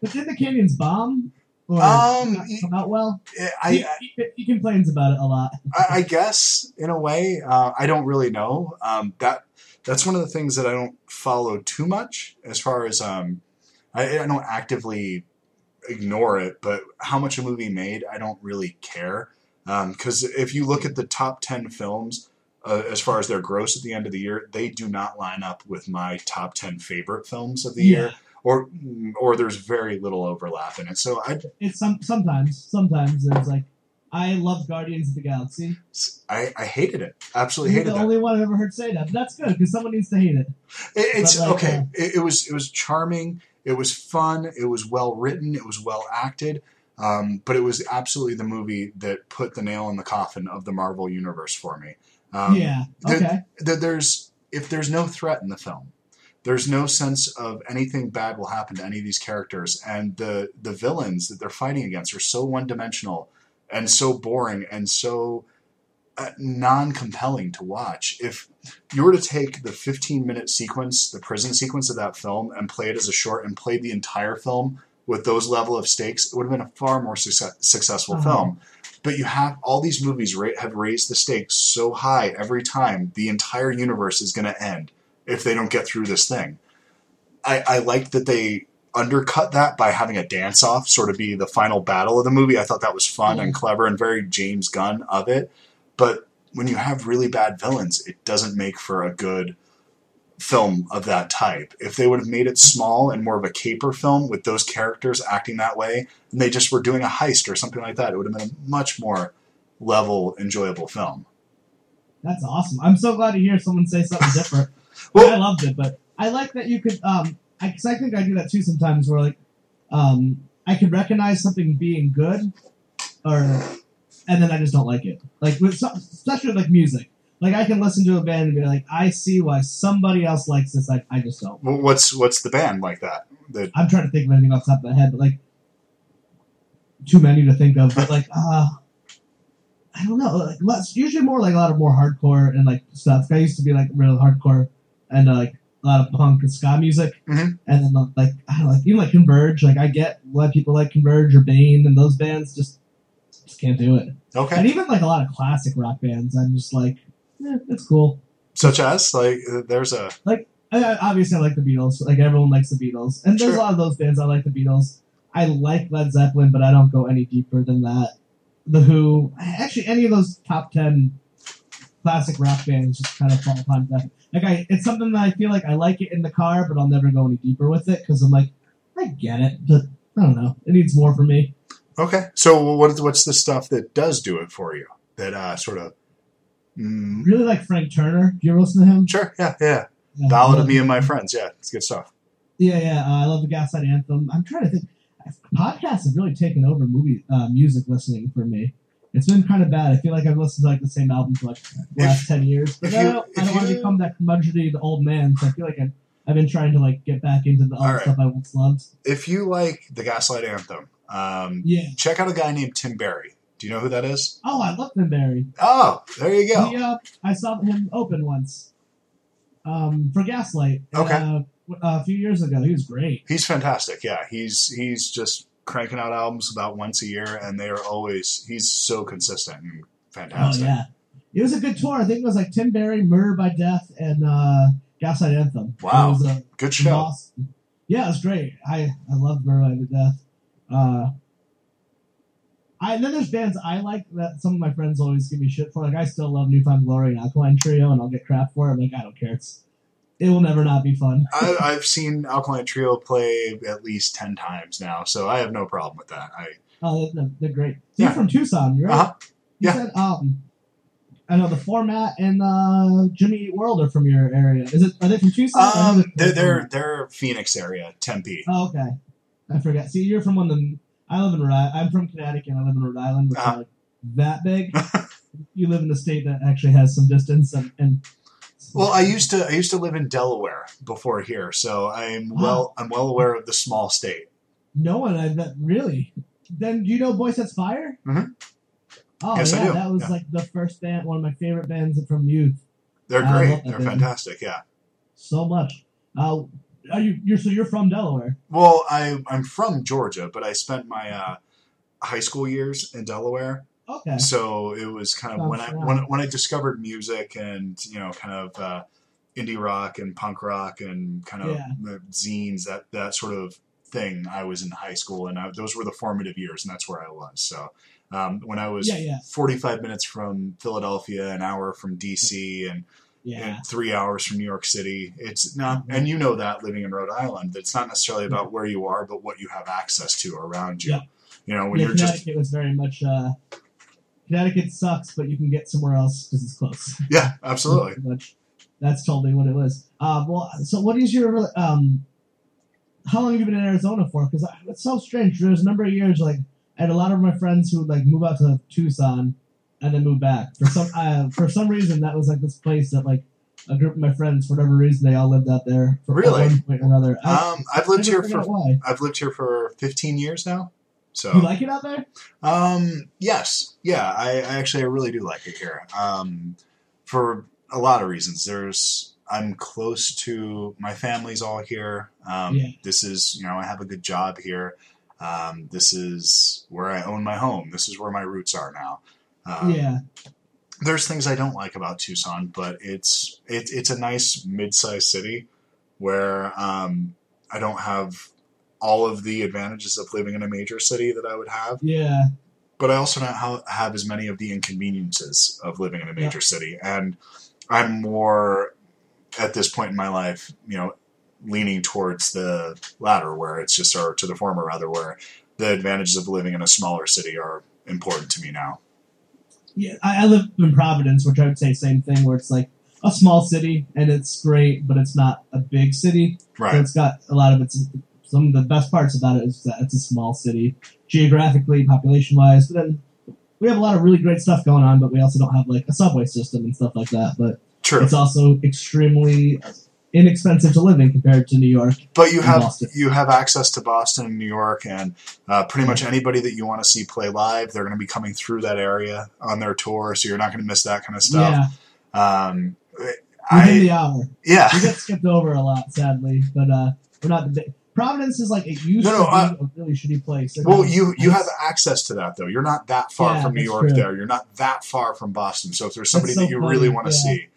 But did the Canyons bomb? Or Um, not come out well? I, he, he, he complains about it a lot. I, I guess in a way, uh, I don't really know. Um, that that's one of the things that I don't follow too much as far as um, I, I don't actively ignore it, but how much a movie made, I don't really care. Because if you look at the top ten films, uh, as far as their gross at the end of the year, they do not line up with my top ten favorite films of the year, or or there's very little overlap in it. So I It's some sometimes. Sometimes it's like I love Guardians of the Galaxy. I, I hated it. Absolutely You're hated the that. only one I've ever heard say that, but that's good because someone needs to hate it. It, it's like, okay. uh, it, it was it was charming. It was fun. It was well written. It was well acted. Um, but it was absolutely the movie that put the nail in the coffin of the Marvel universe for me. Um, yeah. Okay. That there's if there's no threat in the film, there's no sense of anything bad will happen to any of these characters, and the the villains that they're fighting against are so one dimensional and so boring and so uh, non compelling to watch. If you were to take the 15 minute sequence, the prison sequence of that film, and play it as a short and played the entire film with those level of stakes, it would have been a far more success- successful Uh-huh. film. But you have all these movies ra- have raised the stakes so high every time the entire universe is going to end if they don't get through this thing. I, I like that they undercut that by having a dance off sort of be the final battle of the movie. I thought that was fun and mm-hmm. clever and very James Gunn of it. But when you have really bad villains, it doesn't make for a good film of that type. If they would have made it small and more of a caper film with those characters acting that way, and they just were doing a heist or something like that, it would have been a much more level, enjoyable film. That's awesome. I'm so glad to hear someone say something different. Well- I loved it, but I like that you could. Um, I, cause I think I do that too sometimes, where like, um, I can recognize something being good, or, and then I just don't like it. Like with some, especially with like music. Like I can listen to a band and be like, I see why somebody else likes this. I, I just don't. Wh- What's what's the band like that? That I'm trying to think of anything off the top of my head, but like, too many to think of. But like, uh, I don't know. Like, less, usually more like a lot of more hardcore and like stuff. I used to be like real hardcore and uh, like a lot of punk and ska music, Mhm. and then like I don't know, like even like Converge. Like I get why people like Converge or Bane and those bands just just can't do it. Okay. And even like a lot of classic rock bands, I'm just like, eh, it's cool. Such as like there's a I, I, obviously, I like the Beatles. Like everyone likes the Beatles, and there's Sure. a lot of those bands. I like the Beatles. I like Led Zeppelin, but I don't go any deeper than that. The Who, actually, any of those top ten classic rock bands just kind of fall upon that. Like I, it's something that I feel like I like it in the car, but I'll never go any deeper with it because I'm like, I get it, but I don't know. It needs more for me. okay. So what what's the stuff that does do it for you? That uh, sort of. Mm, Really like Frank Turner. Do you ever listen to him? sure. Yeah. Yeah. Yeah, Ballad of Me and My Friends. Yeah, it's good stuff. Yeah, yeah. Uh, I love the Gaslight Anthem. I'm trying to think. Podcasts have really taken over movie uh, music listening for me. It's been kind of bad. I feel like I've listened to like the same album for like the last ten years. But if I you- don't, I don't want to become that curmudgeonly old man. So I feel like I've, I've been trying to like get back into the all right. stuff I once loved. If you like the Gaslight Anthem, um, Yeah. check out a guy named Tim Barry. Do you know who that is? Oh, I love Tim Barry. Oh, there you go. He, uh, I saw him open once um, for Gaslight. Okay. Uh, a few years ago, he was great. He's fantastic. Yeah, he's he's just cranking out albums about once a year, and they are always he's so consistent and fantastic. Oh yeah, it was a good tour. I think it was like Tim Barry, Murder by Death, and uh, Gaslight Anthem. Wow. it was a Good show. awesome- Yeah, it was great. I I love Murder by Death. Uh, I and then there's bands I like that some of my friends always give me shit for. Like I still love New Found Glory and Alkaline Trio, and I'll get crap for it. I'm like I don't care. It's it will never not be fun. I, I've seen Alkaline Trio play at least ten times now, so I have no problem with that. I Oh, they're, they're great. Yeah. You're from Tucson, you're right? Uh-huh. You Yeah. said um, I know the format and uh, Jimmy Eat World are from your area. Is it? Are they from Tucson? Um, they're they're, they're Phoenix area, Tempe. Oh, okay. I forgot. See, you're from one of the. I live in Rhode. Island. I'm from Connecticut. I live in Rhode Island, which Uh-huh. is like that big. you live in a state that actually has some distance, and, and Well, I used to I used to live in Delaware before here, so I'm well I'm well aware of the small state. no one. I that really. Then do you know Boy Sets Fire? Mhm. Oh Yes, I yeah, do. that was Yeah. like the first band, one of my favorite bands from youth. They're great. They're band. fantastic. Yeah. So much. Uh, are you? You're so you're from Delaware? Well, I I'm from Georgia, but I spent my uh, high school years in Delaware. Okay. So it was kind of when I when when I discovered music and you know kind of uh, indie rock and punk rock and kind of Yeah. the zines that that sort of thing. I was in high school and I, those were the formative years, and that's where I was. So um, when I was Yeah, yeah. 45 minutes from Philadelphia, an hour from DC, and, Yeah. and three hours from New York City, it's not. And you know that living in Rhode Island, it's not necessarily about where you are, but what you have access to around you. Yeah. You know, when yeah, you're just it was very much. Uh, Connecticut sucks, but you can get somewhere else because it's close. yeah, absolutely. That's totally what it was. Uh, well, so what is your um? How long have you been in Arizona for? Because it's so strange. There's a number of years, like I had a lot of my friends who would like move out to Tucson and then move back. For some uh, for some reason, that was like this place that like a group of my friends, for whatever reason, they all lived out there. For Really? One point or another. I, Um, I've lived here for why. I've lived here for 15 years now. So You like it out there? Um, yes, yeah, I, I actually I really do like it here. Um, for a lot of reasons. There's I'm close to my family's all here. Um, Yeah. This is you know I have a good job here. Um, this is where I own my home. This is where my roots are now. Um, yeah. There's things I don't like about Tucson, but it's it, it's a nice mid-sized city where um, I don't have all of the advantages of living in a major city that I would have Yeah. but I also don't ha- have as many of the inconveniences of living in a major city. And I'm more at this point in my life, you know, leaning towards the latter, where it's just, or to the former rather, where the advantages of living in a smaller city are important to me now. Yeah, I, I live in Providence, which I would say same thing, where it's like a small city and it's great, but it's not a big city. So Right. it's got a lot of its. Some of the best parts about it is that it's a small city, geographically, population wise. But then we have a lot of really great stuff going on, but we also don't have like a subway system and stuff like that. But True. it's also extremely inexpensive to live in compared to New York. But you have Boston. you have access to Boston and New York, and uh, pretty much anybody that you want to see play live, they're going to be coming through that area on their tour, so you're not going to miss that kind of stuff. Yeah, Um, within I the hour. yeah. We get skipped over a lot, sadly, but uh, we're not the big. Providence is like it used No, no, to be I- a really shitty place. And Well, you you have access to that though. You're not that far Yeah, from New York. true. There, you're not that far from Boston. So if there's somebody so that you funny, really want to yeah. see,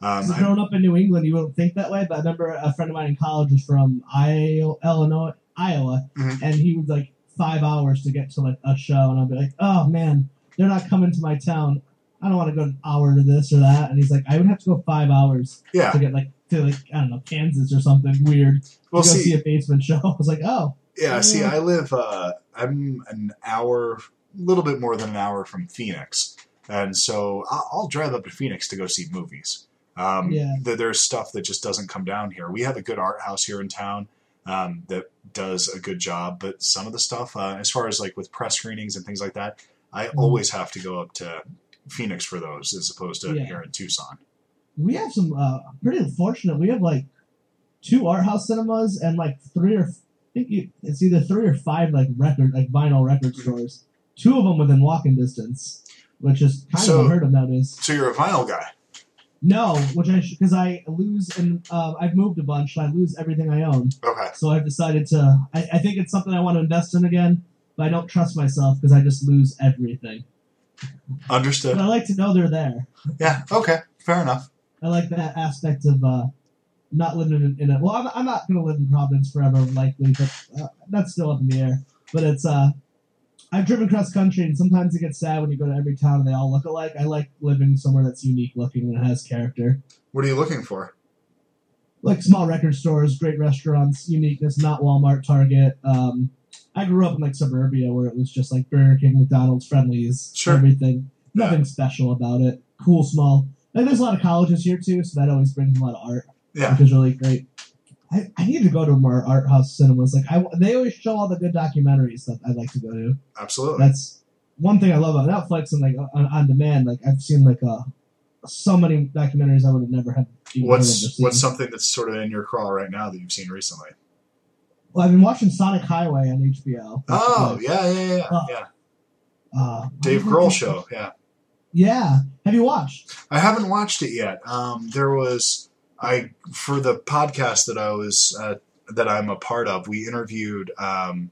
um, I- growing up in New England, you wouldn't think that way. But I remember a friend of mine in college was from Iowa, Illinois, Iowa, Mhm. and he was like five hours to get to like a show, and I'd be like, "Oh man, they're not coming to my town. I don't want to go an hour to this or that." And he's like, "I would have to go five hours yeah. to get like to like I don't know Kansas or something weird Well, to go see, see a basement show." I was like, "Oh, Yeah, see, I live. Uh, I'm an hour, a little bit more than an hour from Phoenix, and so I'll, I'll drive up to Phoenix to go see movies. Um, Yeah. th- there's stuff that just doesn't come down here. We have a good art house here in town um, that does a good job, but some of the stuff, uh, as far as like with press screenings and things like that, I Mhm. always have to go up to Phoenix for those, as opposed to Yeah. here in Tucson. We have some uh, pretty fortunate. We have like two art house cinemas and like three or I think you, it's either three or five like record like vinyl record Mm-hmm. stores. Two of them within walking distance, which is kind So- of unheard of nowadays. So you're a vinyl guy. No, which I because I lose and uh, I've moved a bunch. So I lose everything I own. Okay. So I've decided to. I, I think it's something I want to invest in again, but I don't trust myself because I just lose everything. Understood. But I like to know they're there. Yeah. Okay. Fair enough. I like that aspect of uh, not living in, in a. Well, I'm, I'm not going to live in Providence forever, likely, but uh, that's still up in the air. But it's. uh I've driven cross country, and sometimes it gets sad when you go to every town and they all look alike. I like living somewhere that's unique looking and has character, What are you looking for? like small record stores, great restaurants, uniqueness, not Walmart, Target. Um, I grew up in like suburbia where it was just like Burger King, McDonald's, Friendlies, Sure. everything. Yeah. Nothing special about it. Cool, small. Like there's a lot of colleges here too, so that always brings a lot of art. Yeah. which is really great. I, I need to go to more art house cinemas. Like I, they always show all the good documentaries that I'd like to go to. Absolutely. That's one thing I love about Netflix and like on, on demand. Like I've seen like uh, so many documentaries I would have never had. even heard of or What's what's something that's sort of in your crawl right now that you've seen recently? Well, I've been watching Sonic Highway on HBO. Oh yeah, yeah, yeah, Oh. yeah. uh, Dave Grohl show. Yeah, Yeah, have you watched? I haven't watched it yet. Um, there was I for the podcast that I was uh, that I'm a part of. We interviewed um,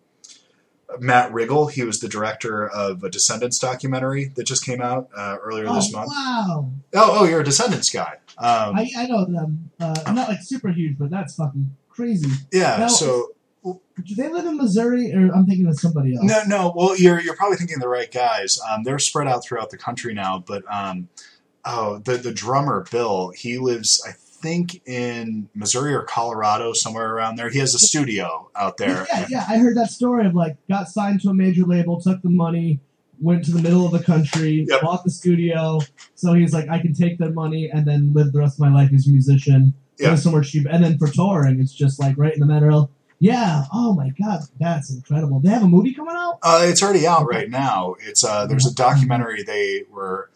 Matt Riggle. He was the director of a Descendents documentary that just came out uh, earlier Oh this month. wow! Oh, oh, you're a Descendents guy. Um, I, I know them. Uh, I'm not like super huge, but that's fucking crazy. yeah. Now- so Do they live in Missouri, or I'm thinking of somebody else? No, no. Well, you're you're probably thinking the right guys. Um, they're spread out throughout the country now, but um, oh, the the drummer Bill, he lives, I think, in Missouri or Colorado, somewhere around there. He has a studio out there. Yeah, yeah, I heard that story of like got signed to a major label, took the money, went to the middle of the country, Yep. bought the studio. So he's like, I can take that money and then live the rest of my life as a musician. Yeah. Somewhere cheap. And then for touring, it's just like right in the middle. Yeah. Oh my god, that's incredible. They have a movie coming out. Uh, it's already out right now. It's uh, there's a documentary they were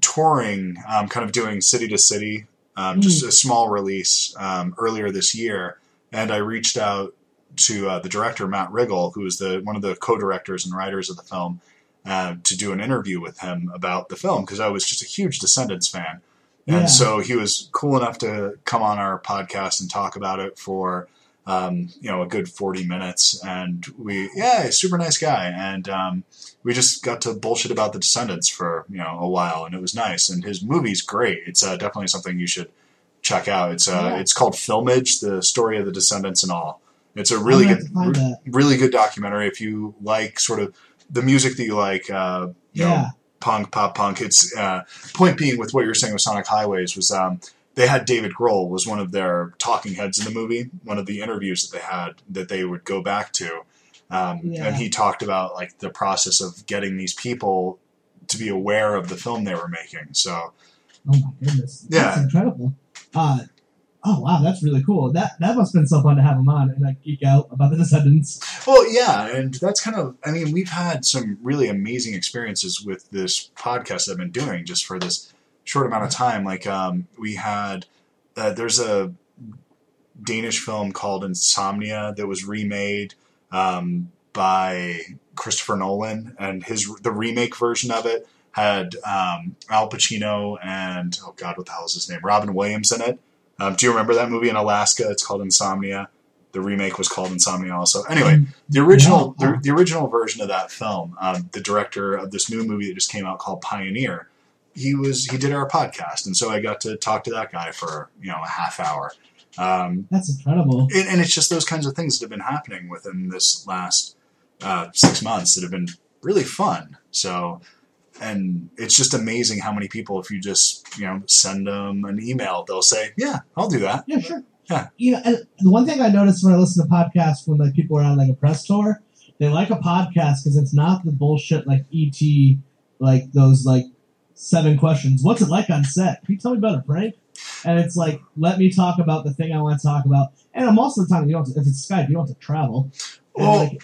touring, um, kind of doing city to city, um, just a small release um, earlier this year, and I reached out to uh, the director Matt Riggle, who is the one of the co-directors and writers of the film, uh, to do an interview with him about the film because I was just a huge Descendents fan, and Yeah. so he was cool enough to come on our podcast and talk about it for um, you know a good 40 minutes and we yeah super nice guy and um, we just got to bullshit about the descendents for you know a while and it was nice and his movie's great it's uh, definitely something you should check out it's uh, Yeah. it's called filmage the story of the descendents and all it's a really good gonna have to find that. really good documentary if you like sort of the music that you like uh, you know, Yeah. punk, pop punk. It's uh, point being with what you were saying with Sonic Highways was um, they had David Grohl was one of their talking heads in the movie. One of the interviews that they had that they would go back to, um, Yeah. and he talked about like the process of getting these people to be aware of the film they were making. So Oh my goodness. That's Yeah. incredible. Uh, oh wow, that's really cool. That that must have been so fun to have him on and like geek out about the Descendents. Well, yeah, and that's kind of. I mean, we've had some really amazing experiences with this podcast I've been doing just for this short amount of time. Like, um, we had uh, there's a Danish film called Insomnia that was remade um, by Christopher Nolan, and his the remake version of it had um, Al Pacino and oh god, what the hell is his name? Robin Williams in it. Um, do you remember that movie in Alaska? It's called Insomnia. The remake was called Insomnia also. Anyway, the original the, the original version of that film, um, the director of this new movie that just came out called Pioneer, he was he did our podcast, and so I got to talk to that guy for you know a half hour. Um, That's incredible. and, and it's just those kinds of things that have been happening within this last uh, six months that have been really fun. So, and it's just amazing how many people, if you just you know send them an email, they'll say, "Yeah, I'll do that." Yeah, sure. Yeah. You know, and the one thing I noticed when I listen to podcasts when like people are on like a press tour, they like a podcast because it's not the bullshit like ET, like those like seven questions. What's it like on set? Can you tell me about it, Frank? And it's like, let me talk about the thing I want to talk about. And most of the time, you don't. To, if it's Skype, you don't have to travel. And, Well- like,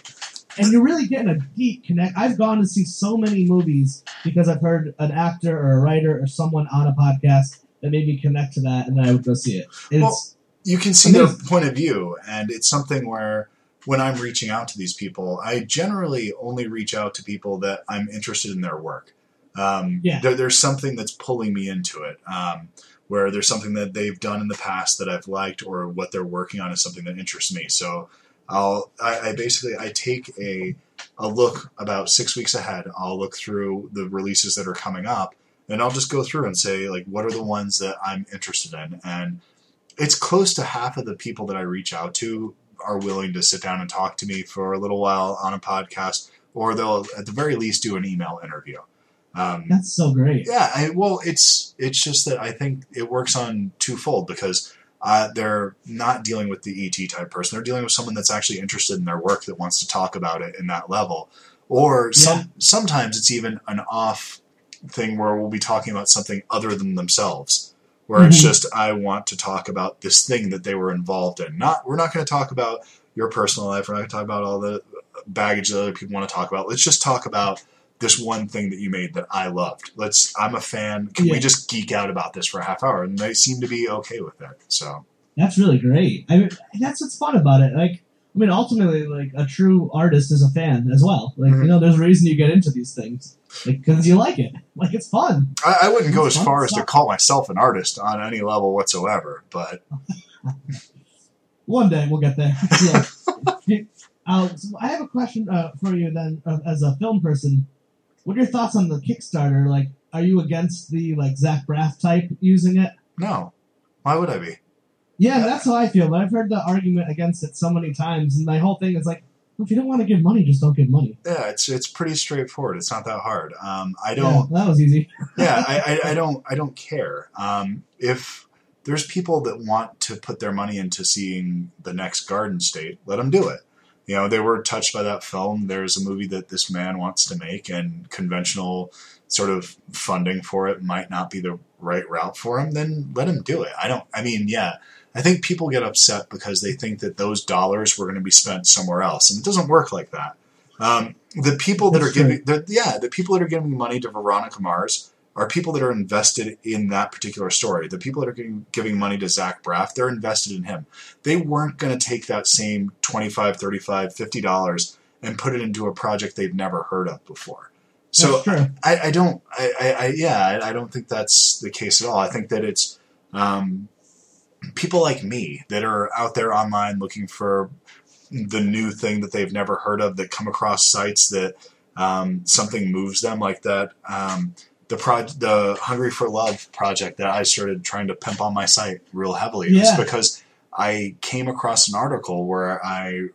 and you're really getting a deep connect. I've gone to see so many movies because I've heard an actor or a writer or someone on a podcast that made me connect to that, and then I would go see it. It's Well, you can see their point of view, and it's something where when I'm reaching out to these people, I generally only reach out to people that I'm interested in their work. Um, Yeah. there, there's something that's pulling me into it, um, where there's something that they've done in the past that I've liked, or what they're working on is something that interests me. So I'll, I, I basically I take a a look about six weeks ahead. I'll look through the releases that are coming up, and I'll just go through and say like, what are the ones that I'm interested in, and it's close to half of the people that I reach out to are willing to sit down and talk to me for a little while on a podcast, or they'll at the very least do an email interview. Um, that's so great. yeah, I, well, it's it's just that I think it works on twofold because uh, they're not dealing with the ET type person; they're dealing with someone that's actually interested in their work that wants to talk about it in that level. Or some Yeah. sometimes it's even an off thing where we'll be talking about something other than themselves, where it's Mhm. just I want to talk about this thing that they were involved in. Not we're not going to talk about your personal life. We're not going to talk about all the baggage that other people want to talk about. Let's just talk about this one thing that you made that I loved. Let's. I'm a fan. Can we just geek out about this for a half hour? And they seem to be okay with it. So That's really great. I mean, that's what's fun about it. Like, I mean, ultimately, like a true artist is a fan as well. Like, Mhm. you know, there's a reason you get into these things, like because you like it. Like, it's fun. I, I wouldn't go as far as to call myself an artist on any level whatsoever, but One day we'll get there. yeah. Uh, so I have a question uh, for you then, uh, as a film person. What are your thoughts on the Kickstarter? Like, are you against the like Zach Braff type using it? no. Why would I be? Yeah, that's how I feel. But I've heard the argument against it so many times, and my whole thing is like, well, if you don't want to give money, just don't give money. Yeah, it's it's pretty straightforward. It's not that hard. Um, I don't. that was easy. yeah, I, I, I don't I don't care. Um, if there's people that want to put their money into seeing the next Garden State, let them do it. You know, they were touched by that film. There's a movie that this man wants to make, and conventional sort of funding for it might not be the right route for him. Then let him do it. I don't. I mean, yeah. I think people get upset because they think that those dollars were going to be spent somewhere else, and it doesn't work like that. Um, the people that That's are giving, the, yeah, the people that are giving money to Veronica Mars are people that are invested in that particular story. The people that are giving, giving money to Zach Braff, they're invested in him. They weren't going to take that same 25 35 $50 and put it into a project they've never heard of before. So. I, I don't, I, I, I yeah, I, I don't think that's the case at all. I think that it's um, people like me that are out there online looking for the new thing that they've never heard of that come across sites that um, something moves them like that. Um, the pro- the Hungry for Love project that I started trying to pimp on my site real heavily is Yeah. because I came across an article where I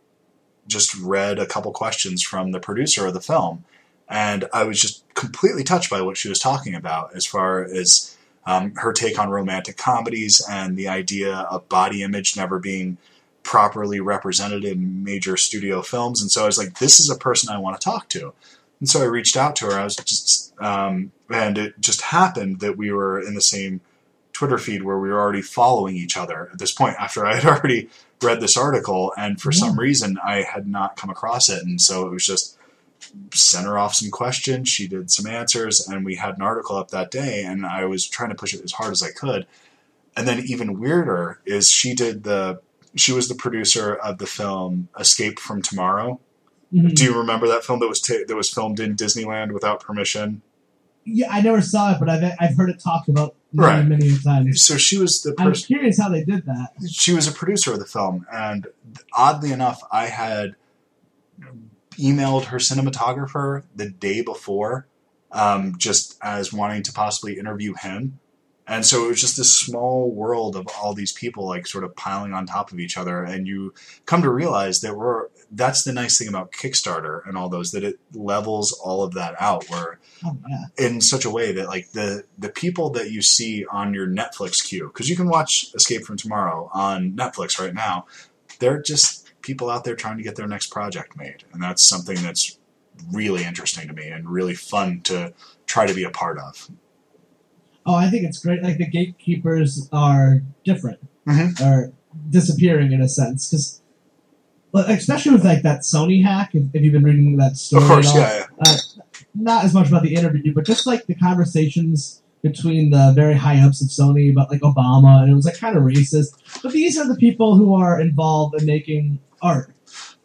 just read a couple questions from the producer of the film, and I was just completely touched by what she was talking about as far as um, her take on romantic comedies and the idea of body image never being properly represented in major studio films. And so I was like, this is a person I want to talk to. And so I reached out to her. I was just, um, and it just happened that we were in the same Twitter feed where we were already following each other at this point after I had already read this article. And for some reason, I had not come across it. And so it was just sent her off some questions. She did some answers, and we had an article up that day. And I was trying to push it as hard as I could. And then even weirder is she did the she was the producer of the film Escape from Tomorrow. Mhm. Do you remember that film that was ta that was filmed in Disneyland without permission? Yeah, I never saw it, but I've I've heard it talked about many, Right. many times. So she was the I'm person. curious how they did that. she was a producer of the film, and oddly enough, I had emailed her cinematographer the day before, um, just as wanting to possibly interview him. And so it was just this small world of all these people, like sort of piling on top of each other, and you come to realize that we're. That's the nice thing about Kickstarter and all those that it levels all of that out. Where Oh yeah, in such a way that like the the people that you see on your Netflix queue because you can watch Escape from Tomorrow on Netflix right now they're just people out there trying to get their next project made and that's something that's really interesting to me and really fun to try to be a part of Oh, I think it's great. Like the gatekeepers are different, Mhm. or disappearing in a sense, because especially with like that Sony hack. If, if you've been reading that story, of course at all, yeah, yeah. not as much about the interview, but just like the conversations between the very high ups of Sony about like Obama, and it was like kind of racist. But these are the people who are involved in making art,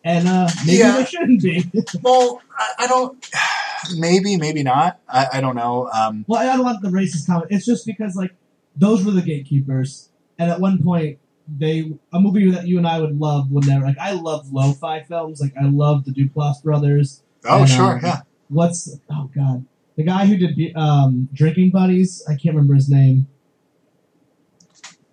and uh, maybe Yeah. they shouldn't be. well I, I don't maybe maybe not I, I don't know um, well, I don't want the racist comment. It's just because like those were the gatekeepers, and at one point they a movie that you and I would love when they're like I love lo-fi films, like I love the Duplass brothers. oh And, sure um, yeah What's oh god, the guy who did um, Drinking Buddies? I can't remember his name.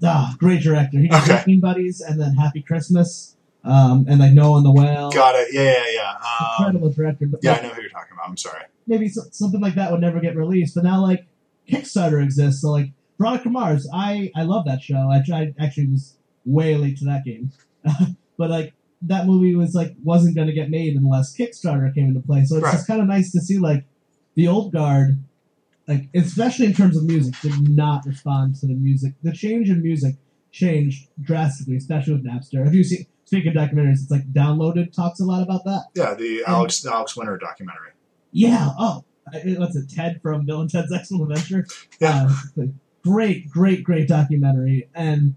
Ah, great director. He did Okay. Drinking Buddies and then Happy Christmas, um, and like Noah and the Whale. got it yeah yeah yeah um, Incredible director. But yeah like, I know who you're talking about I'm sorry maybe so, something like that would never get released. But now like Kickstarter exists, so like Veronica Mars, I I love that show. I tried actually was way late to that game, but like that movie was like wasn't going to get made unless Kickstarter came into play. So it's Right. just kind of nice to see like the old guard, like especially in terms of music, did not respond to the music. The change in music changed drastically, especially with Napster. Have you seen? Speaking of documentaries, it's like downloaded talks a lot about that. yeah the Alex the Alex Winter documentary Yeah. Oh, what's it? Ted from Bill and Ted's Excellent Adventure. Yeah. Uh, great, great, great documentary, and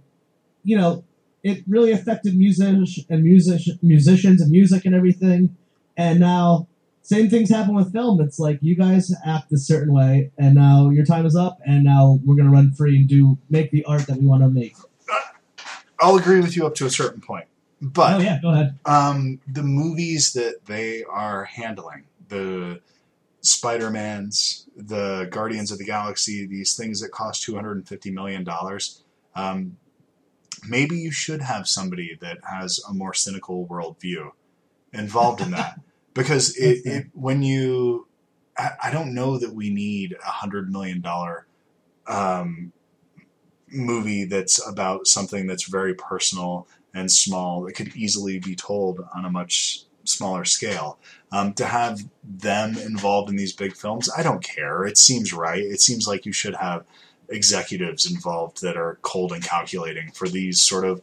you know, it really affected music and music musicians and music and everything. And now, same things happen with film. It's like you guys act a certain way, and now your time is up, and now we're gonna run free and do make the art that we want to make. I'll agree with you up to a certain point but oh yeah, go ahead. um, the movies that they are handling, the Spider Mans, the Guardians of the Galaxy, these things that cost two hundred and fifty million dollars. Um, maybe you should have somebody that has a more cynical worldview involved in that, because it, it when you, I, I don't know that we need a hundred million dollar um, movie that's about something that's very personal and small that could easily be told on a much smaller scale. Um, to have them involved in these big films, I don't care. It seems right. It seems like you should have executives involved that are cold and calculating for these sort of.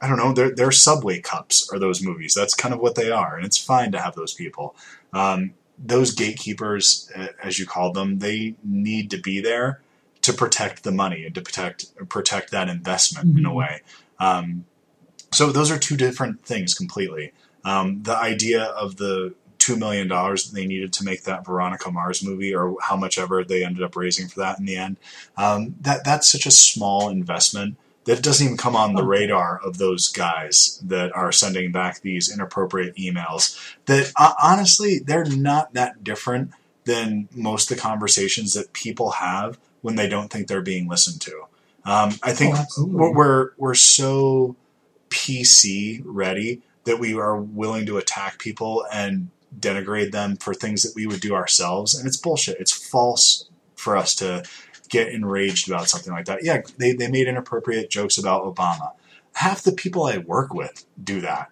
I don't know. They're, they're subway cups are those movies. That's kind of what they are, and it's fine to have those people. Um, those gatekeepers, as you call them, they need to be there to protect the money and to protect protect that investment in a Mhm. way. Um, so those are two different things completely. Um, the idea of the two million dollars that they needed to make that Veronica Mars movie, or how much ever they ended up raising for that in the end, um, that that's such a small investment that it doesn't even come on the radar of those guys that are sending back these inappropriate emails. That uh, honestly, they're not that different than most of the conversations that people have when they don't think they're being listened to. Um, I think Oh, we're, we're we're so PC ready that we are willing to attack people and denigrate them for things that we would do ourselves, and it's bullshit. It's false for us to get enraged about something like that. Yeah, they, they made inappropriate jokes about Obama. Half the people I work with do that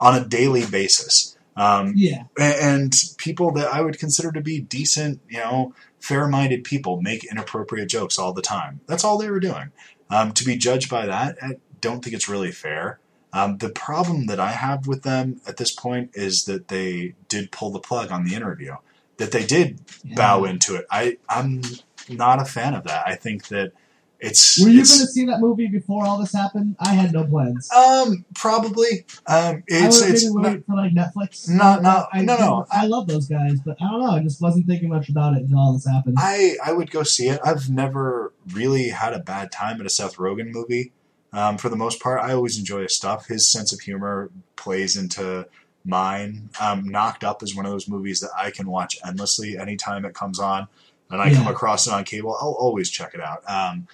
on a daily basis. Um, Yeah. and people that I would consider to be decent, you know, fair-minded people make inappropriate jokes all the time. That's all they were doing. Um, to be judged by that, I don't think it's really fair. Um, the problem that I have with them at this point is that they did pull the plug on the interview. That they did yeah. bow into it. I I'm not a fan of that. I think that it's Were you going to see that movie before all this happened? I had no plans. um probably um it's I it's not, wait for like Netflix. not- not- I, no, no. I love those guys, but I don't know. I just wasn't thinking much about it until all this happened. I I would go see it. I've never really had a bad time at a Seth Rogen movie. Um, for the most part, I always enjoy his stuff. His sense of humor plays into mine. Um, Knocked Up is one of those movies that I can watch endlessly anytime it comes on, and I come across it on cable. I'll always check it out. Um,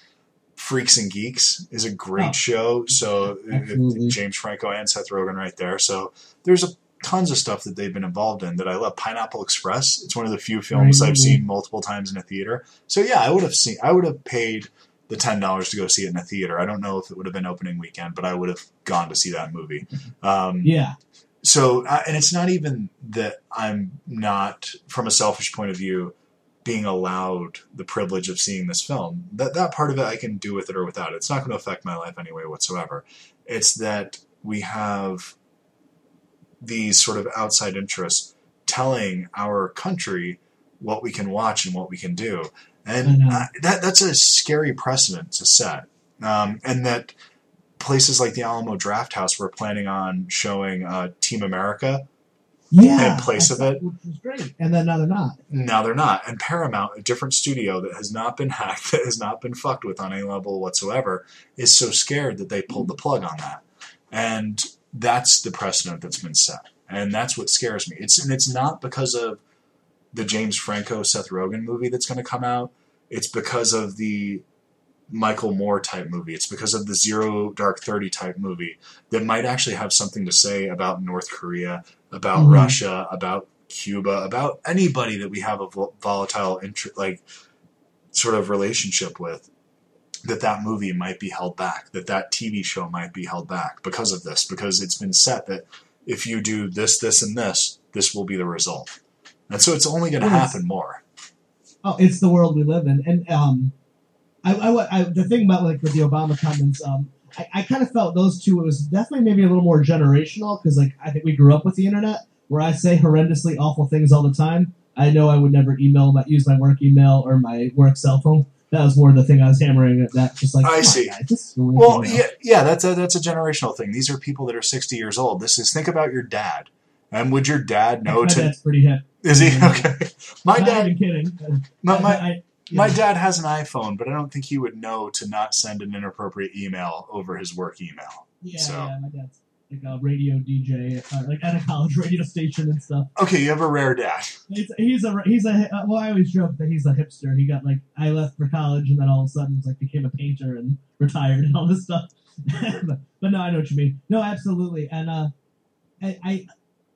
Freaks and Geeks is a great Oh. show. So Absolutely. James Franco and Seth Rogen right there. So there's a tons of stuff that they've been involved in that I love. Pineapple Express. It's one of the few films Great I've seen multiple times in a theater. So yeah, I would have seen. I would have paid the ten dollars to go see it in a theater. I don't know if it would have been opening weekend, but I would have gone to see that movie. Um, yeah, so, and it's not even that I'm not, from a selfish point of view, being allowed the privilege of seeing this film. That that part of it I can do with it or without it. It's not going to affect my life anyway whatsoever. It's that we have these sort of outside interests telling our country what we can watch and what we can do, and uh, that that's a scary precedent to set. Um, and that places like the Alamo Drafthouse were planning on showing uh, Team America. yeah. in place of it. which was great. And then now they're not. Now they're not. And Paramount, a different studio that has not been hacked, that has not been fucked with on any level whatsoever, is so scared that they pulled the plug on that. And that's the precedent that's been set. And that's what scares me. It's and it's not because of the James Franco Seth Rogen movie that's going to come out. It's because of the Michael Moore type movie. It's because of the Zero Dark Thirty type movie that might actually have something to say about North Korea, about Mhm. Russia, about Cuba, about anybody that we have a volatile interest, like sort of relationship with. That that movie might be held back. That that TV show might be held back because of this. Because it's been set that if you do this, this, and this, this will be the result. And so it's only going to happen more. Oh, it's the world we live in, and um, I, I, I the thing about like with the Obama comments, um, I, I kind of felt those two. It was definitely maybe a little more generational because like I think we grew up with the internet, where I say horrendously awful things all the time. I know I would never email, my, use my work email or my work cell phone. That was more the thing I was hammering at. That just like I see. this is Well, yeah, yeah, that's a, that's a generational thing. These are people that are 60 years old. This is think about your dad. And would your dad know to? dad's pretty hip. Is he okay? My dad, even kidding. my, my, I- my dad has an iPhone, but I don't think he would know to not send an inappropriate email over his work email. Yeah, So- yeah, my dad's like a radio DJ, uh, like at a college radio station and stuff. Okay, you have a rare dad. He's, he's a he's a uh, well, I always joke that he's a hipster. He got like I left for college and then all of a sudden was like became a painter and retired and all this stuff. but, but no, I know what you mean. No, absolutely. And uh, I, I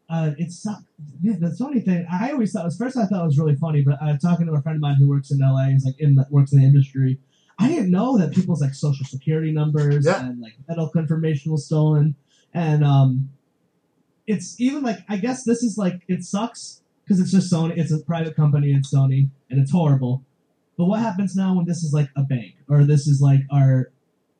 uh, it's the Sony thing. I always thought was first I thought it was really funny, but uh, talking to a friend of mine who works in LA, is like in the, works in the industry. I didn't know that people's like social security numbers Yeah. and like medical information was stolen, and um, it's even like I guess this is like it sucks because it's just Sony. It's a private company. It's Sony, and it's horrible. But what happens now when this is like a bank or this is like our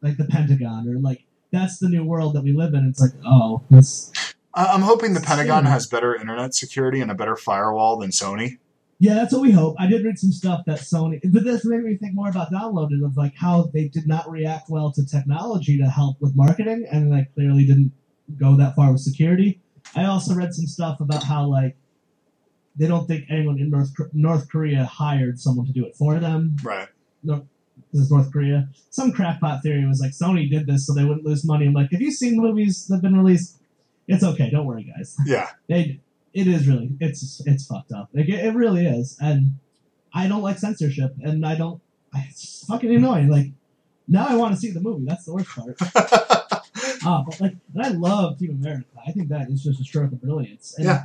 like the Pentagon or like that's the new world that we live in? It's like oh this I'm hoping the Pentagon has better internet security and a better firewall than Sony. yeah that's what we hope. I did read some stuff that Sony, but this made me think more about downloaded of like how they did not react well to technology to help with marketing, and like clearly didn't go that far with security. I also read some stuff about how like they don't think anyone in North North Korea hired someone to do it for them. Right. No, This is North Korea. Some crackpot theory was like Sony did this so they wouldn't lose money. I'm like, have you seen movies that've been released? It's okay, don't worry, guys. Yeah. They, it is really, it's it's fucked up. Like it, it really is, and I don't like censorship, and I don't. It's fucking annoying. Like now, I want to see the movie. That's the worst part. Ah, but like, and I love Team America. I think that is just a stroke of brilliance. And Yeah.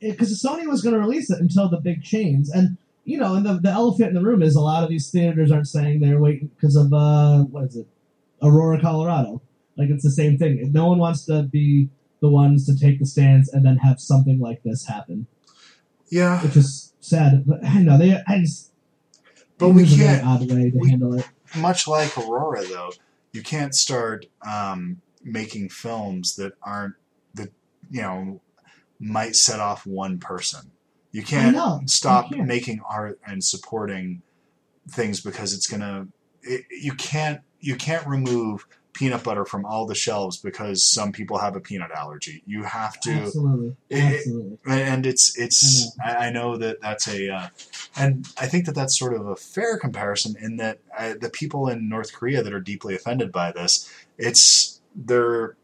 Because Sony was going to release it until the big chains, and you know, and the the elephant in the room is a lot of these theaters aren't saying they're waiting because of uh, what is it, Aurora, Colorado. Like it's the same thing. No one wants to be the ones to take the stands and then have something like this happen, Yeah. which is sad. But I know they. I just. But we was a very can't. odd way to we- handle it. much like Aurora, though, you can't start um, making films that aren't that you know might set off one person. You can't know, stop making art and supporting things because it's going to it, you can't you can't remove peanut butter from all the shelves because some people have a peanut allergy. You have to Absolutely. It- and it's it's I, I know that that's a uh, and I think that that's sort of a fair comparison in that uh, the people in North Korea that are deeply offended by this, it's they're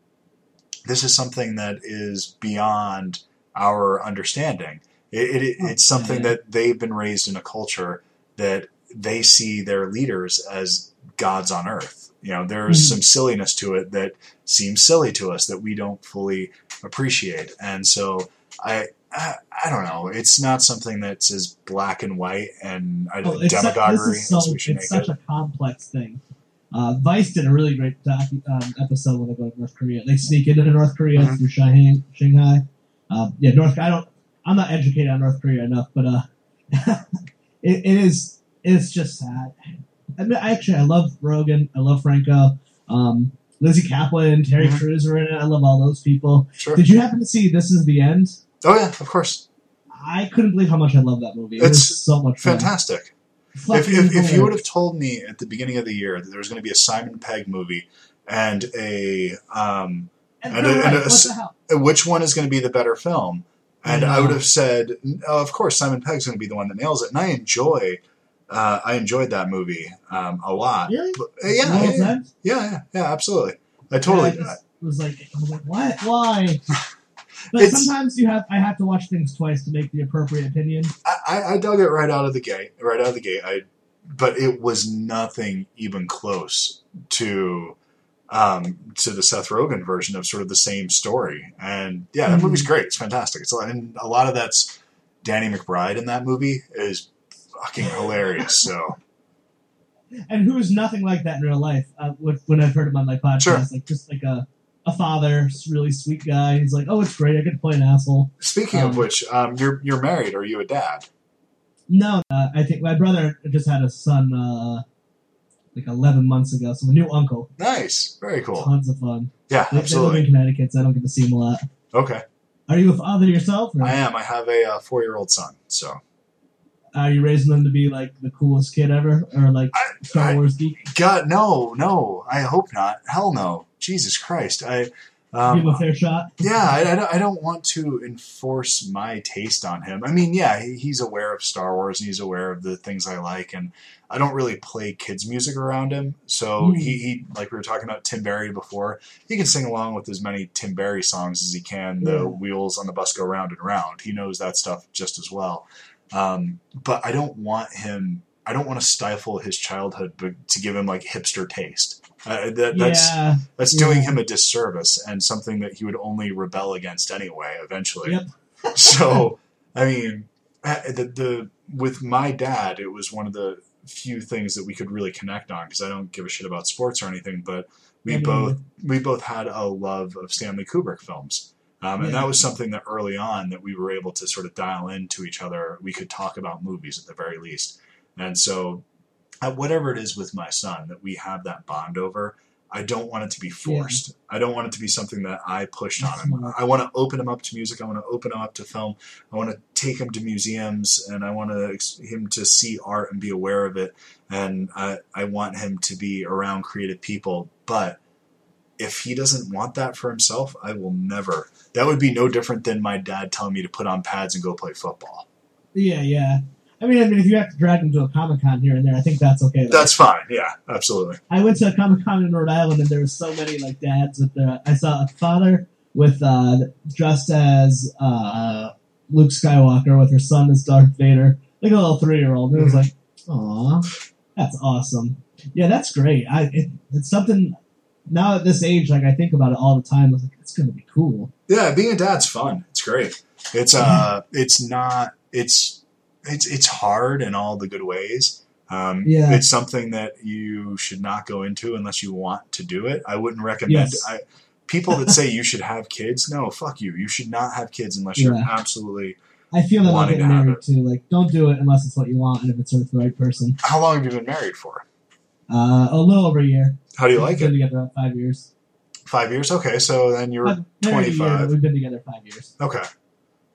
this is something that is beyond our understanding. It, it, it's something that they've been raised in a culture that they see their leaders as gods on earth. You know, there's Mhm. some silliness to it that seems silly to us that we don't fully appreciate. And so I, I, I don't know. It's not something that's as black and white and I, it's su- demagoguery so, as we should it's make such it. a complex thing. Uh, Vice did a really great docu- um, episode when they go to North Korea. They sneak into North Korea Mhm. through Shanghai. Shanghai. Um, yeah, North. I don't. I'm not educated on North Korea enough, but uh, it, it is. It's just sad. I mean, actually, I love Rogen. I love Franco. Um, Lizzy Caplan, Terry Mhm. Crews are in it. I love all those people. Sure. Did you happen to see This Is the End? Oh yeah, of course. I couldn't believe how much I love that movie. It It's so much fun. Fantastic. If, if, if you would have told me at the beginning of the year that there was going to be a Simon Pegg movie and a um, And, And a- right, and a- what the hell? which one is going to be the better film, and I I would have said, oh, of course, Simon Pegg's going to be the one that nails it. And I enjoy, uh, I enjoyed that movie um, a lot. Really? But, uh, yeah, yeah, yeah, yeah, yeah, absolutely. I totally. Yeah, I was like, I was like, what? Why? But It's- sometimes you have, I have to watch things twice to make the appropriate opinion. I, I, dug it right out of the gate. Right out of the gate. I, but it was nothing even close to, um, to the Seth Rogen version of sort of the same story. And yeah, that Mhm. movie's great. It's fantastic. It's a lot, and a lot of that's Danny McBride in that movie is fucking hilarious. So And who is nothing like that in real life? Uh, when I've heard him on my podcast, Sure. like just like a a father, really sweet guy. He's like, oh, it's great. I get to play an asshole. speaking of Um, which, um, you're you're married. Are you a dad? No, uh, I think my brother just had a son uh, like 11 months ago, so a new uncle. Nice. Very cool. Tons of fun. Yeah, They, they live absolutely. in Connecticut, so I don't get to see him a lot. Okay. Are you a father yourself? Or I am. I have a uh, four year old son. So are you raising them to be like the coolest kid ever, or like I, Star I, Wars geek? God, no, no. I hope not. Hell no. Jesus Christ. I. Give Um, him a fair shot. yeah, I, I, don't, I don't want to enforce my taste on him. I mean, yeah, he, he's aware of Star Wars and he's aware of the things I like, and I don't really play kids' music around him. So Mm. he, he, like we were talking about Tim Barry before, he can sing along with as many Tim Barry songs as he can. The Yeah. wheels on the bus go round and round. He knows that stuff just as well. Um, but I don't want him. I don't want to stifle his childhood, but to give him like hipster taste. Uh, that, that's yeah, that's Yeah. doing him a disservice and something that he would only rebel against anyway eventually. Yep. so, I mean, uh, the, the with my dad, it was one of the few things that we could really connect on because I don't give a shit about sports or anything, but we Yeah, both we both had a love of Stanley Kubrick films. Um, and Yeah. that was something that early on that we were able to sort of dial into each other. We could talk about movies at the very least. And so, whatever it is with my son that we have that bond over, I don't want it to be forced. I don't want it to be something that I pushed on him. I want to open him up to music. I want to open him up to film. I want to take him to museums, and I want to ex- him to see art and be aware of it. And I, I want him to be around creative people. But if he doesn't want that for himself, I will never. That would be no different than my dad telling me to put on pads and go play football. yeah, yeah. I mean, I mean, if you have to drag him to a comic con here and there, I think that's okay. though. That's fine. Yeah, absolutely. I went to a comic con in Rhode Island, and there were so many like dads with their. I saw a father with uh, dressed as uh, Luke Skywalker with her son as Darth Vader, like a little three year old. It was like, aw, that's awesome. Yeah, that's great. I it, it's something. Now at this age, like I think about it all the time. I was like, it's gonna be cool. Yeah, being a dad's fun. It's great. It's uh, it's not. It's it's it's hard in all the good ways. Um, Yeah. It's something that you should not go into unless you want to do it. I wouldn't recommend. Yes. I, people that say you should have kids, no, fuck you. You should not have kids unless you're absolutely. I feel that I'm getting to married too. Like, don't do it unless it's what you want and if it's with the right person. How long have you been married for? Uh, a little over a year. How do you We've like been it? together about five years. Five years. Okay, so then you're I've married a year, 25. We've been together five years. okay.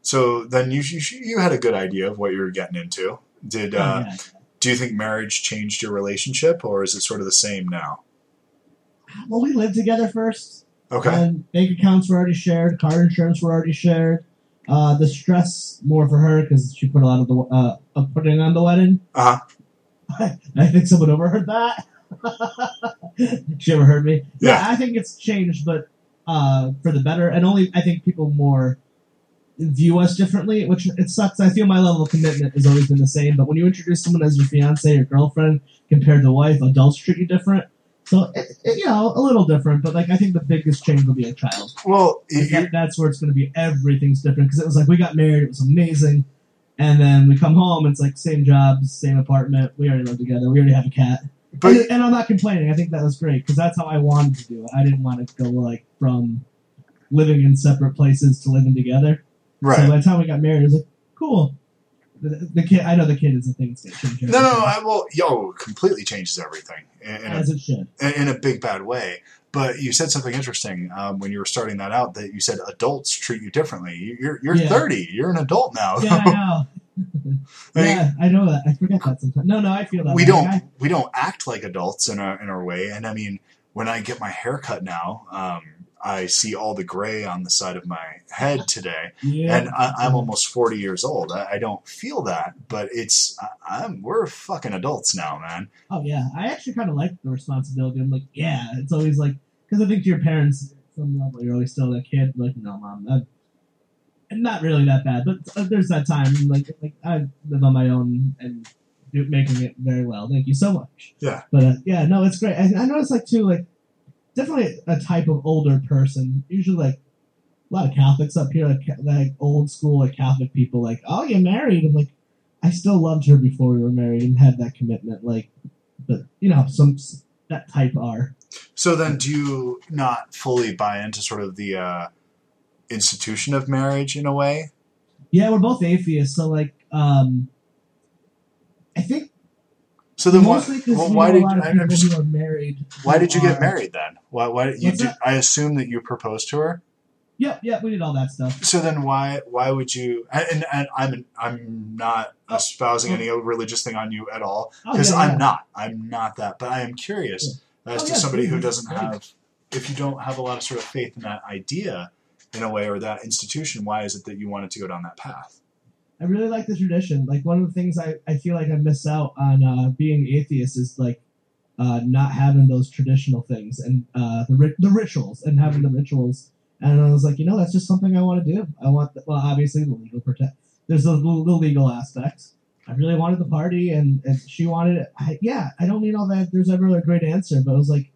So then you you, you had a good idea of what you were getting into. Did uh, Oh, yeah. Do you think marriage changed your relationship, or is it sort of the same now? Well, we lived together first. Okay. And bank accounts were already shared. Car insurance were already shared. Uh, the stress more for her because she put a lot of the uh, of putting on the wedding. Uh huh. I think someone overheard that. she overheard me. Yeah. I think it's changed, but uh, for the better. And only I think people more view us differently, which it sucks. I feel my level of commitment has always been the same, but when you introduce someone as your fiance or girlfriend compared to wife, adults treat you different. So it, it, you know, a little different, but like I think the biggest change will be a child. Well, you, Like, that, that's where it's going to be. Everything's different because it was like we got married, it was amazing, and then we come home, it's like same jobs, same apartment. We already live together. We already have a cat, but and, and I'm not complaining. I think that was great because that's how I wanted to do it. I didn't want to go like from living in separate places to living together. Right. So by the time we got married, it was like cool. The, the kid, I know the kid is a thing. It's gonna change No, no, I, well, yo, completely changes everything in, in, a, as it should. in a big bad way. But you said something interesting um, when you were starting that out. That you said adults treat you differently. You- You're you're Yeah. 30. You're an adult now. Yeah, I know. I mean, yeah, I know that. I forget that sometimes. No, no, I feel that. we way. don't I- we don't act like adults in our in our way. And I mean, when I get my hair cut now, um, I see all the gray on the side of my head today, yeah. and I, I'm almost 40 years old. I, I don't feel that, but it's I, I'm we're fucking adults now, man. Oh yeah, I actually kind of like the responsibility. I'm like, yeah, it's always like because I think to your parents, some level, you're always still a kid. Like, no, mom, that, not really that bad, but uh, there's that time. Like, like I live on my own and do, making it very well. Thank you so much. Yeah. But uh, yeah, no, it's great. I, I noticed like too, like definitely a type of older person. Usually like a lot of Catholics up here, like, like old school like Catholic people. Like, oh, you're married. I'm like, I still loved her before we were married and had that commitment. Like, but you know, some that type are. So then, do you not fully buy into sort of the uh, institution of marriage in a way? Yeah, we're both atheists, so like, um, I think So then, why, mostly because well, we why did a lot of I, I'm just, married. why did you get married then? Why? Why you? Did, that? I assume that you proposed to her. Yep, yep, we did all that stuff. So then, why? Why would you? And, and I'm I'm not Oh, espousing oh. any religious thing on you at all Oh, because yeah, I'm yeah. not. I'm not that. But I am curious as Oh, to yeah, somebody who doesn't have. If you don't have a lot of sort of faith in that idea, in a way, or that institution, why is it that you wanted to go down that path? I really like the tradition. Like one of the things I, I feel like I miss out on uh, being atheist is like uh, not having those traditional things and uh, the ri- the rituals and having the rituals. And I was like, you know, that's just something I want to do. I want, the, well, obviously the legal protect. There's the, the legal aspects. I really wanted the party, and, and she wanted it. I, yeah, I don't mean all that. There's ever a great answer, but it was like,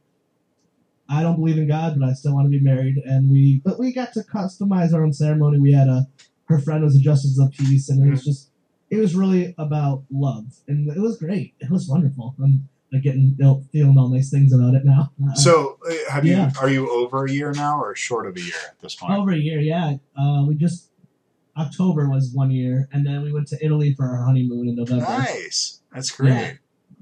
I don't believe in God, but I still want to be married. And we, but we got to customize our own ceremony. We had a her friend was a justice of peace, and it was just it was really about love, and it was great. It was wonderful. I'm like getting feeling all nice things about it now. Uh, So, uh, have Yeah. you? Are you over a year now, or short of a year at this point? over a year, yeah. Uh, we just October was one year, and then we went to Italy for our honeymoon in November. Nice. That's great. Yeah.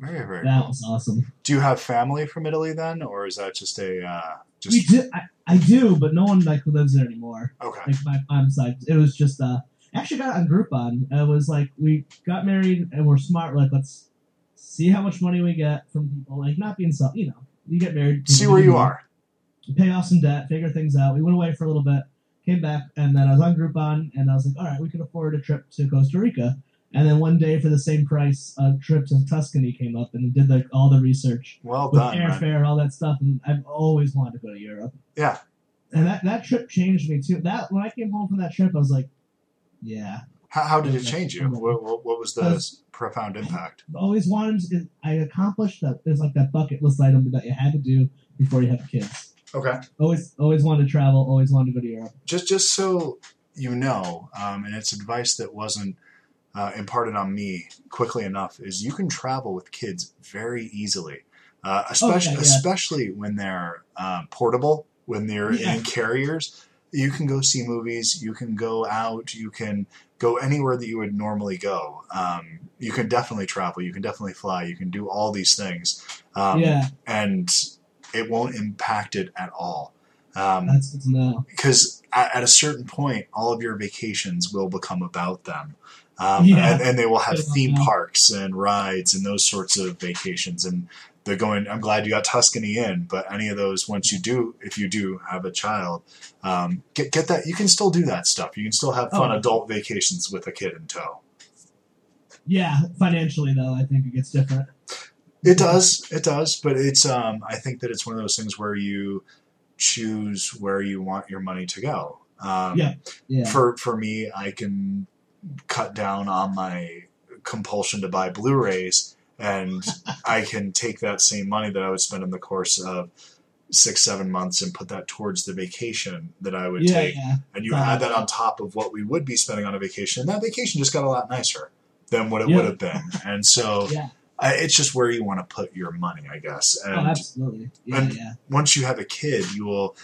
Very very. That cool. was awesome. Do you have family from Italy then, or is that just a uh, just we do, I, I do, but no one like who lives there anymore. okay? Like my mom's side, it was just uh, actually got on Groupon. It was like we got married and we're smart. Like let's see how much money we get from people. Like not being self, you know, you get married. See where you are. pay off some debt, figure things out. We went away for a little bit, came back, and then I was on Groupon, and I was like, all right, we can afford a trip to Costa Rica. And then one day, for the same price, a trip to Tuscany came up, and did like all the research Well with done, man. airfare, all that stuff. And I've always wanted to go to Europe. Yeah. And that, that trip changed me too. That when I came home from that trip, I was like, yeah, How, how did it change you? What, what, what was the Because- profound impact? Always wanted. To, I accomplished that. It was like that bucket list item that you had to do before you have kids. Okay. Always, always wanted to travel. Always wanted to go to Europe. Just just so you know, um, and it's advice that wasn't uh, imparted on me quickly enough, is you can travel with kids very easily, uh, especially yeah. especially when they're um, portable, when they're Yeah. in carriers. You can go see movies. You can go out. You can go anywhere that you would normally go. Um, you can definitely travel. You can definitely fly. You can do all these things. Um, yeah, and it won't impact it at all. Um, that's good to know. because at, at a certain point, all of your vacations will become about them. Um, Yeah. and, and they will have theme parks and rides and those sorts of vacations. And they're going, I'm glad you got Tuscany in, but any of those, once you do, if you do have a child, um, get, get that, you can still do that stuff. You can still have fun Oh. adult vacations with a kid in tow. Yeah, financially though, I think it gets different. It does, it does, but it's, um, I think that it's one of those things where you choose where you want your money to go. Um, Yeah. Yeah. for for me, I can cut down on my compulsion to buy Blu-rays, and I can take that same money that I would spend in the course of six seven months and put that towards the vacation that I would yeah, take, yeah. and you Uh, add that on top of what we would be spending on a vacation, and that vacation just got a lot nicer than what it Yeah. would have been, and so. I, it's just where you want to put your money, I guess. Oh, absolutely. Yeah, and- yeah. once you have a kid, you will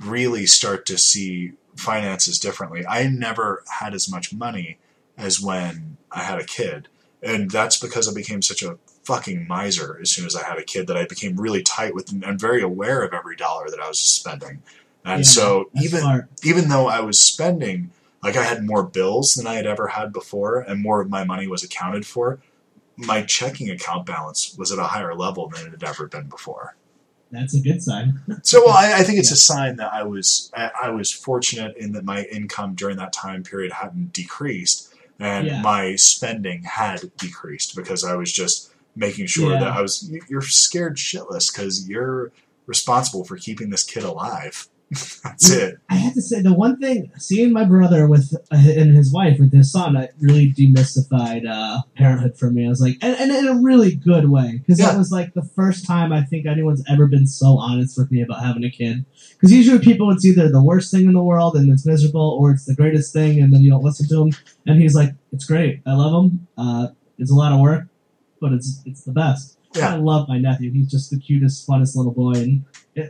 really start to see finances differently. I never had as much money as when I had a kid. And that's because I became such a fucking miser as soon as I had a kid that I became really tight with and very aware of every dollar that I was spending. And Yeah, so even smart. even though I was spending like I had more bills than I had ever had before and more of my money was accounted for, my checking account balance was at a higher level than it had ever been before. That's a good sign. So well, I, I think it's a sign that I was I, I was fortunate in that my income during that time period hadn't decreased and Yeah. my spending had decreased because I was just making sure Yeah. that I was you're scared shitless because you're responsible for keeping this kid alive. That's it. I have to say the one thing seeing my brother with uh, and his wife with his son, it really demystified uh, parenthood for me. I was like, and, and in a really good way because Yeah. that was like the first time I think anyone's ever been so honest with me about having a kid. Because usually people, it's either the worst thing in the world and it's miserable, or it's the greatest thing and then you don't listen to him. And he's like, it's great, I love him. Uh, it's a lot of work, but it's it's the best. Yeah. I love my nephew. He's just the cutest, funnest little boy, and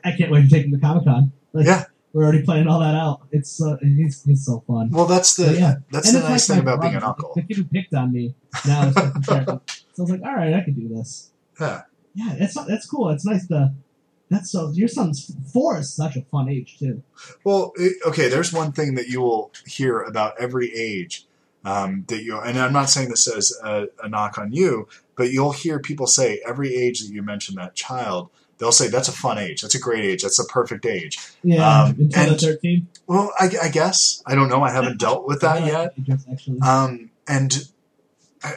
I can't wait to take him to Comic Con. Like, Yeah. we're already planning all that out. It's uh, he's he's so fun. Well, that's the But yeah. that's And the nice like thing about being an uncle. The kid who picked on me now is. So I was like, all right, I can do this. Yeah. Yeah, that's that's cool. It's nice to. That's so. Your son's four is such a fun age too. Well, it, okay. There's one thing that you will hear about every age um, that you, and I'm not saying this as a, a knock on you, but you'll hear people say every age that you mention that child, they'll say that's a fun age, that's a great age, that's a perfect age. Yeah, Um, until thirteen. Well, I, I guess I don't know. I haven't dealt with that yet. Um, and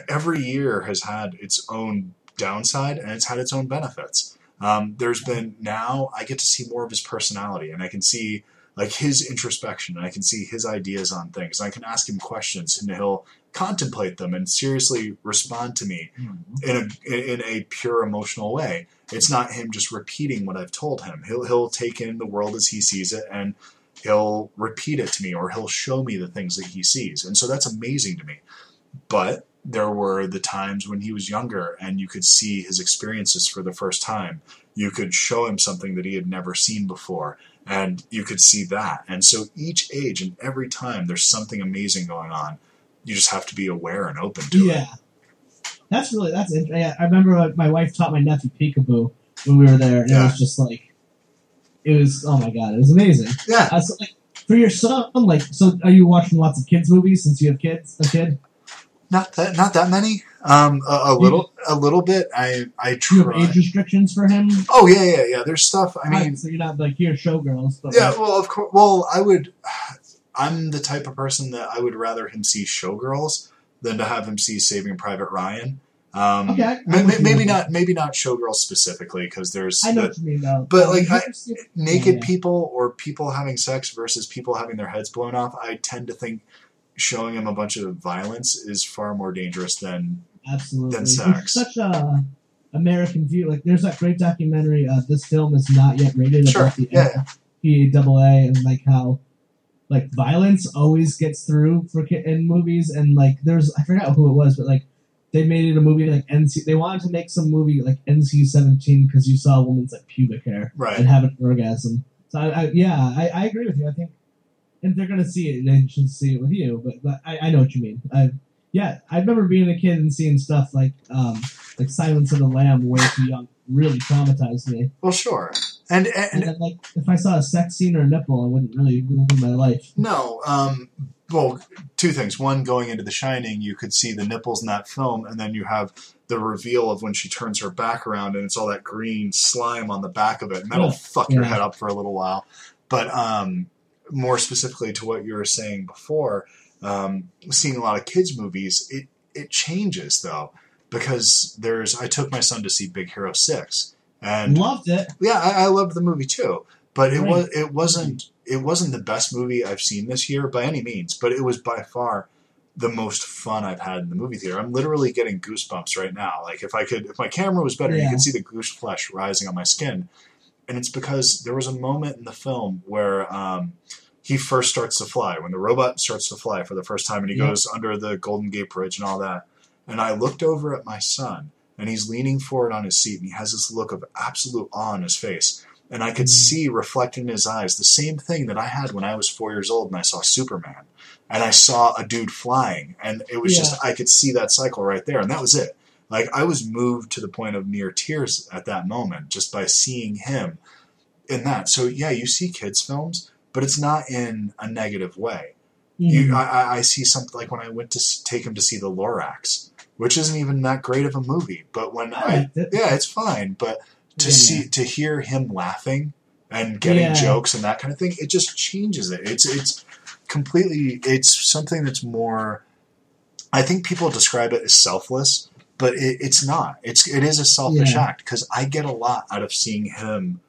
every year has had its own downside and it's had its own benefits. Um, there's been now I get to see more of his personality and I can see like his introspection and I can see his ideas on things. I can ask him questions and he'll contemplate them and seriously respond to me mm-hmm. in a in a pure emotional way. It's not him just repeating what I've told him. He'll he'll take in the world as he sees it and he'll repeat it to me or he'll show me the things that he sees. And so that's amazing to me. But there were the times when he was younger and you could see his experiences for the first time. You could show him something that he had never seen before and you could see that. And so each age and every time there's something amazing going on. You just have to be aware and open to it. yeah, it. that's really that's. int- Yeah, I remember my wife taught my nephew peekaboo when we were there, and it was just like, it was. Oh my god, it was amazing. Yeah. Uh, so, like, for your son, like, so are you watching lots of kids movies since you have kids? A kid? Not that not that many. Um, a, a little a little bit. I I Do you have try. age restrictions for him? Oh yeah yeah yeah. There's stuff. I mean, Right, so you're not like here showgirls, but yeah. like, Well, of course. Well, I would. I'm the type of person that I would rather him see Showgirls than to have him see Saving Private Ryan. Um, Okay, ma- ma- maybe not maybe not Showgirls specifically because there's I know the what you mean though. but, like, I- naked yeah. people or people having sex versus people having their heads blown off. I tend to think showing him a bunch of violence is far more dangerous than absolutely than It's sex. such a American view. Like, there's that great documentary. Uh, this film is not yet rated Sure, about the yeah. PAA and like how like violence always gets through for in movies and like there's I forgot who it was, but like they made it a movie like NC. They wanted to make some movie like NC seventeen because you saw a woman's like pubic hair right. and have an orgasm. So I, I yeah, I, I agree with you. I think if they're gonna see it, they should see it with you. But, but I, I know what you mean. I yeah, I remember being a kid and seeing stuff like um like Silence of the Lamb way too young really traumatized me. Well, sure. And and, And then like if I saw a sex scene or a nipple, I wouldn't really ruin my life. No, um, well, two things. One, going into The Shining, you could see the nipples in that film, and then you have the reveal of when she turns her back around and it's all that green slime on the back of it, and that'll Yeah. fuck your head up for a little while. But um, more specifically to what you were saying before, um, seeing a lot of kids movies, it it changes though because there's. I took my son to see Big Hero Six, and Loved it. yeah, I, I loved the movie too, but it Right. was it wasn't it wasn't the best movie I've seen this year by any means, but it was by far the most fun I've had in the movie theater. I'm literally getting goosebumps right now. Like if I could, if my camera was better, you Yeah. could see the goose flesh rising on my skin, and it's because there was a moment in the film where um, he first starts to fly when the robot starts to fly for the first time, and he Yeah. goes under the Golden Gate Bridge and all that. And I looked over at my son, and he's leaning forward on his seat, and he has this look of absolute awe on his face. And I could Mm. see reflected in his eyes the same thing that I had when I was four years old and I saw Superman. And I saw a dude flying. And it was just, I could see that cycle right there. And that was it. Like, I was moved to the point of near tears at that moment just by seeing him in that. So, yeah, you see kids' films, but it's not in a negative way you, Mhm. I, I- see something like when I went to take him to see the Lorax, which isn't even that great of a movie. But when I I, yeah, it's fine. But to Yeah, see yeah. to hear him laughing and getting Yeah. jokes and that kind of thing, it just changes it. It's it's completely. It's something that's more. I think people describe it as selfless, but it, it's not. It's it is a selfish Yeah. act because I get a lot out of seeing him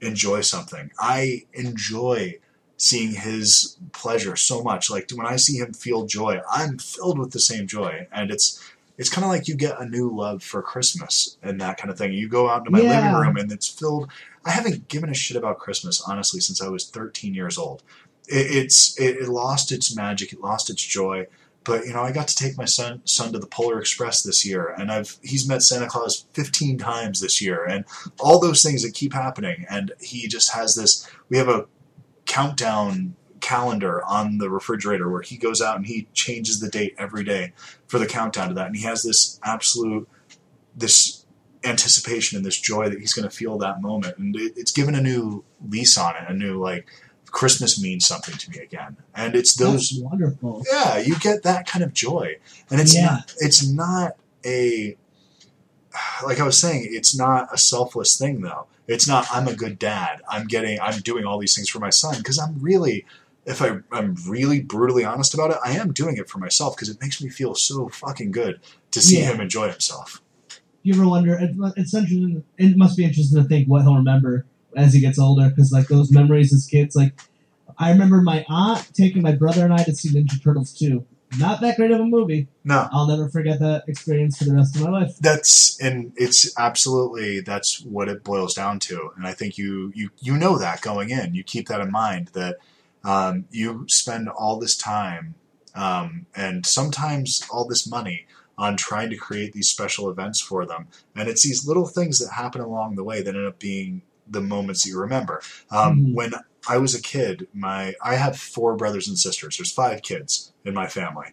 enjoy something. I enjoy seeing his pleasure so much. Like when I see him feel joy, I'm filled with the same joy, and it's it's kind of like you get a new love for Christmas and that kind of thing. You go out into my Yeah. living room and it's filled. I haven't given a shit about Christmas honestly since I was 13 years old. It, it's it, it lost its magic, it lost its joy. But you know, I got to take my son son to the Polar Express this year, and I've he's met Santa Claus 15 times this year, and all those things that keep happening. And he just has this. We have a countdown calendar on the refrigerator where he goes out and he changes the date every day for the countdown to that, and he has this absolute this anticipation and this joy that he's going to feel that moment, and it, it's given a new lease on it, a new like Christmas means something to me again, and it's those That's wonderful. yeah, you get that kind of joy, and it's Yeah. not it's not a like I was saying, it's not a selfless thing though. It's not I'm a good dad. I'm getting I'm doing all these things for my son because I'm really if I, I'm really brutally honest about it, I am doing it for myself because it makes me feel so fucking good to see Yeah. him enjoy himself. you ever wonder? It's interesting. It must be interesting to think what he'll remember as he gets older, because like those memories as kids. Like I remember my aunt taking my brother and I to see Ninja Turtles 2. Not that great of a movie. No, I'll never forget that experience for the rest of my life. that's and it's absolutely that's what it boils down to and i think you you you know that going in you keep that in mind that um, you spend all this time um, and sometimes all this money on trying to create these special events for them and it's these little things that happen along the way that end up being the moments you remember um, Mhm. when i was a kid my i have four brothers and sisters there's five kids in my family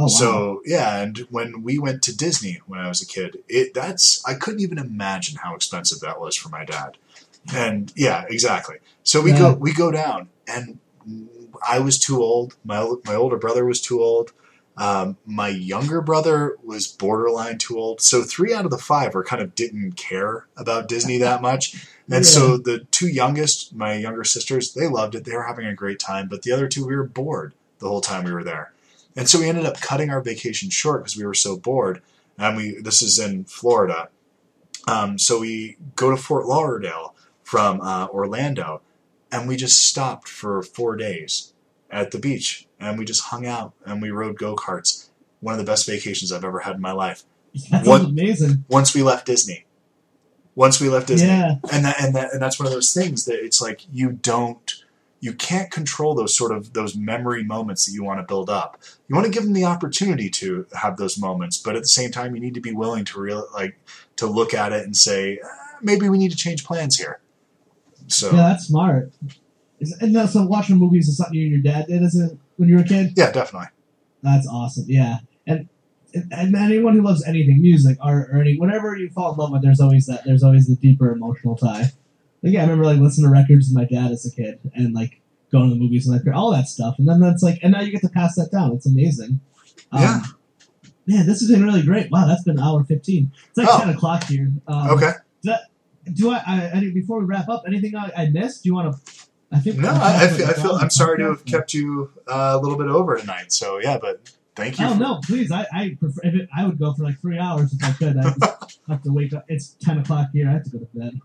Oh wow! so yeah, and when we went to Disney when I was a kid, it that's I couldn't even imagine how expensive that was for my dad. And yeah, exactly. So we Yeah. go we go down, and I was too old. My my older brother was too old. Um, my younger brother was borderline too old. So three out of the five were kind of didn't care about Disney that much. And Yeah. so the two youngest, my younger sisters, they loved it. They were having a great time. But the other two, we were bored the whole time we were there. And so we ended up cutting our vacation short because we were so bored. And we this is in Florida. Um, so we go to Fort Lauderdale from uh, Orlando, and we just stopped for four days at the beach, and we just hung out and we rode go karts. One of the best vacations I've ever had in my life. that what- amazing. Once we left Disney, once we left Disney, Yeah, and that and that and that's one of those things that it's like you don't you can't control those sort of those memory moments that you want to build up you want to give them the opportunity to have those moments but at the same time you need to be willing to real like to look at it and say "Uh, maybe we need to change plans here so yeah, that's smart. And now, so watching movies is something you and your dad did as a when you were a kid. yeah definitely That's awesome. Yeah, and and anyone who loves anything, music, art, or any whatever you fall in love with, there's always that. There's always the deeper emotional tie. Like, yeah, I remember like listening to records with my dad as a kid, and like going to the movies and like all that stuff. And then that's like, and now you get to pass that down. It's amazing. Um, Yeah. Man, this has been really great. Wow, that's been an hour fifteen. It's like Oh. ten o'clock here. Um, Okay. Do I, I, I? Before we wrap up, anything I, I missed? Do you want to? I think No, I, I feel, I feel I'm sorry to have kept you uh, a little bit over tonight. So yeah, but thank you. Oh for- no, please! I I prefer it, I would go for like three hours if I could. I have to wake up. It's ten o'clock here. I have to go to bed.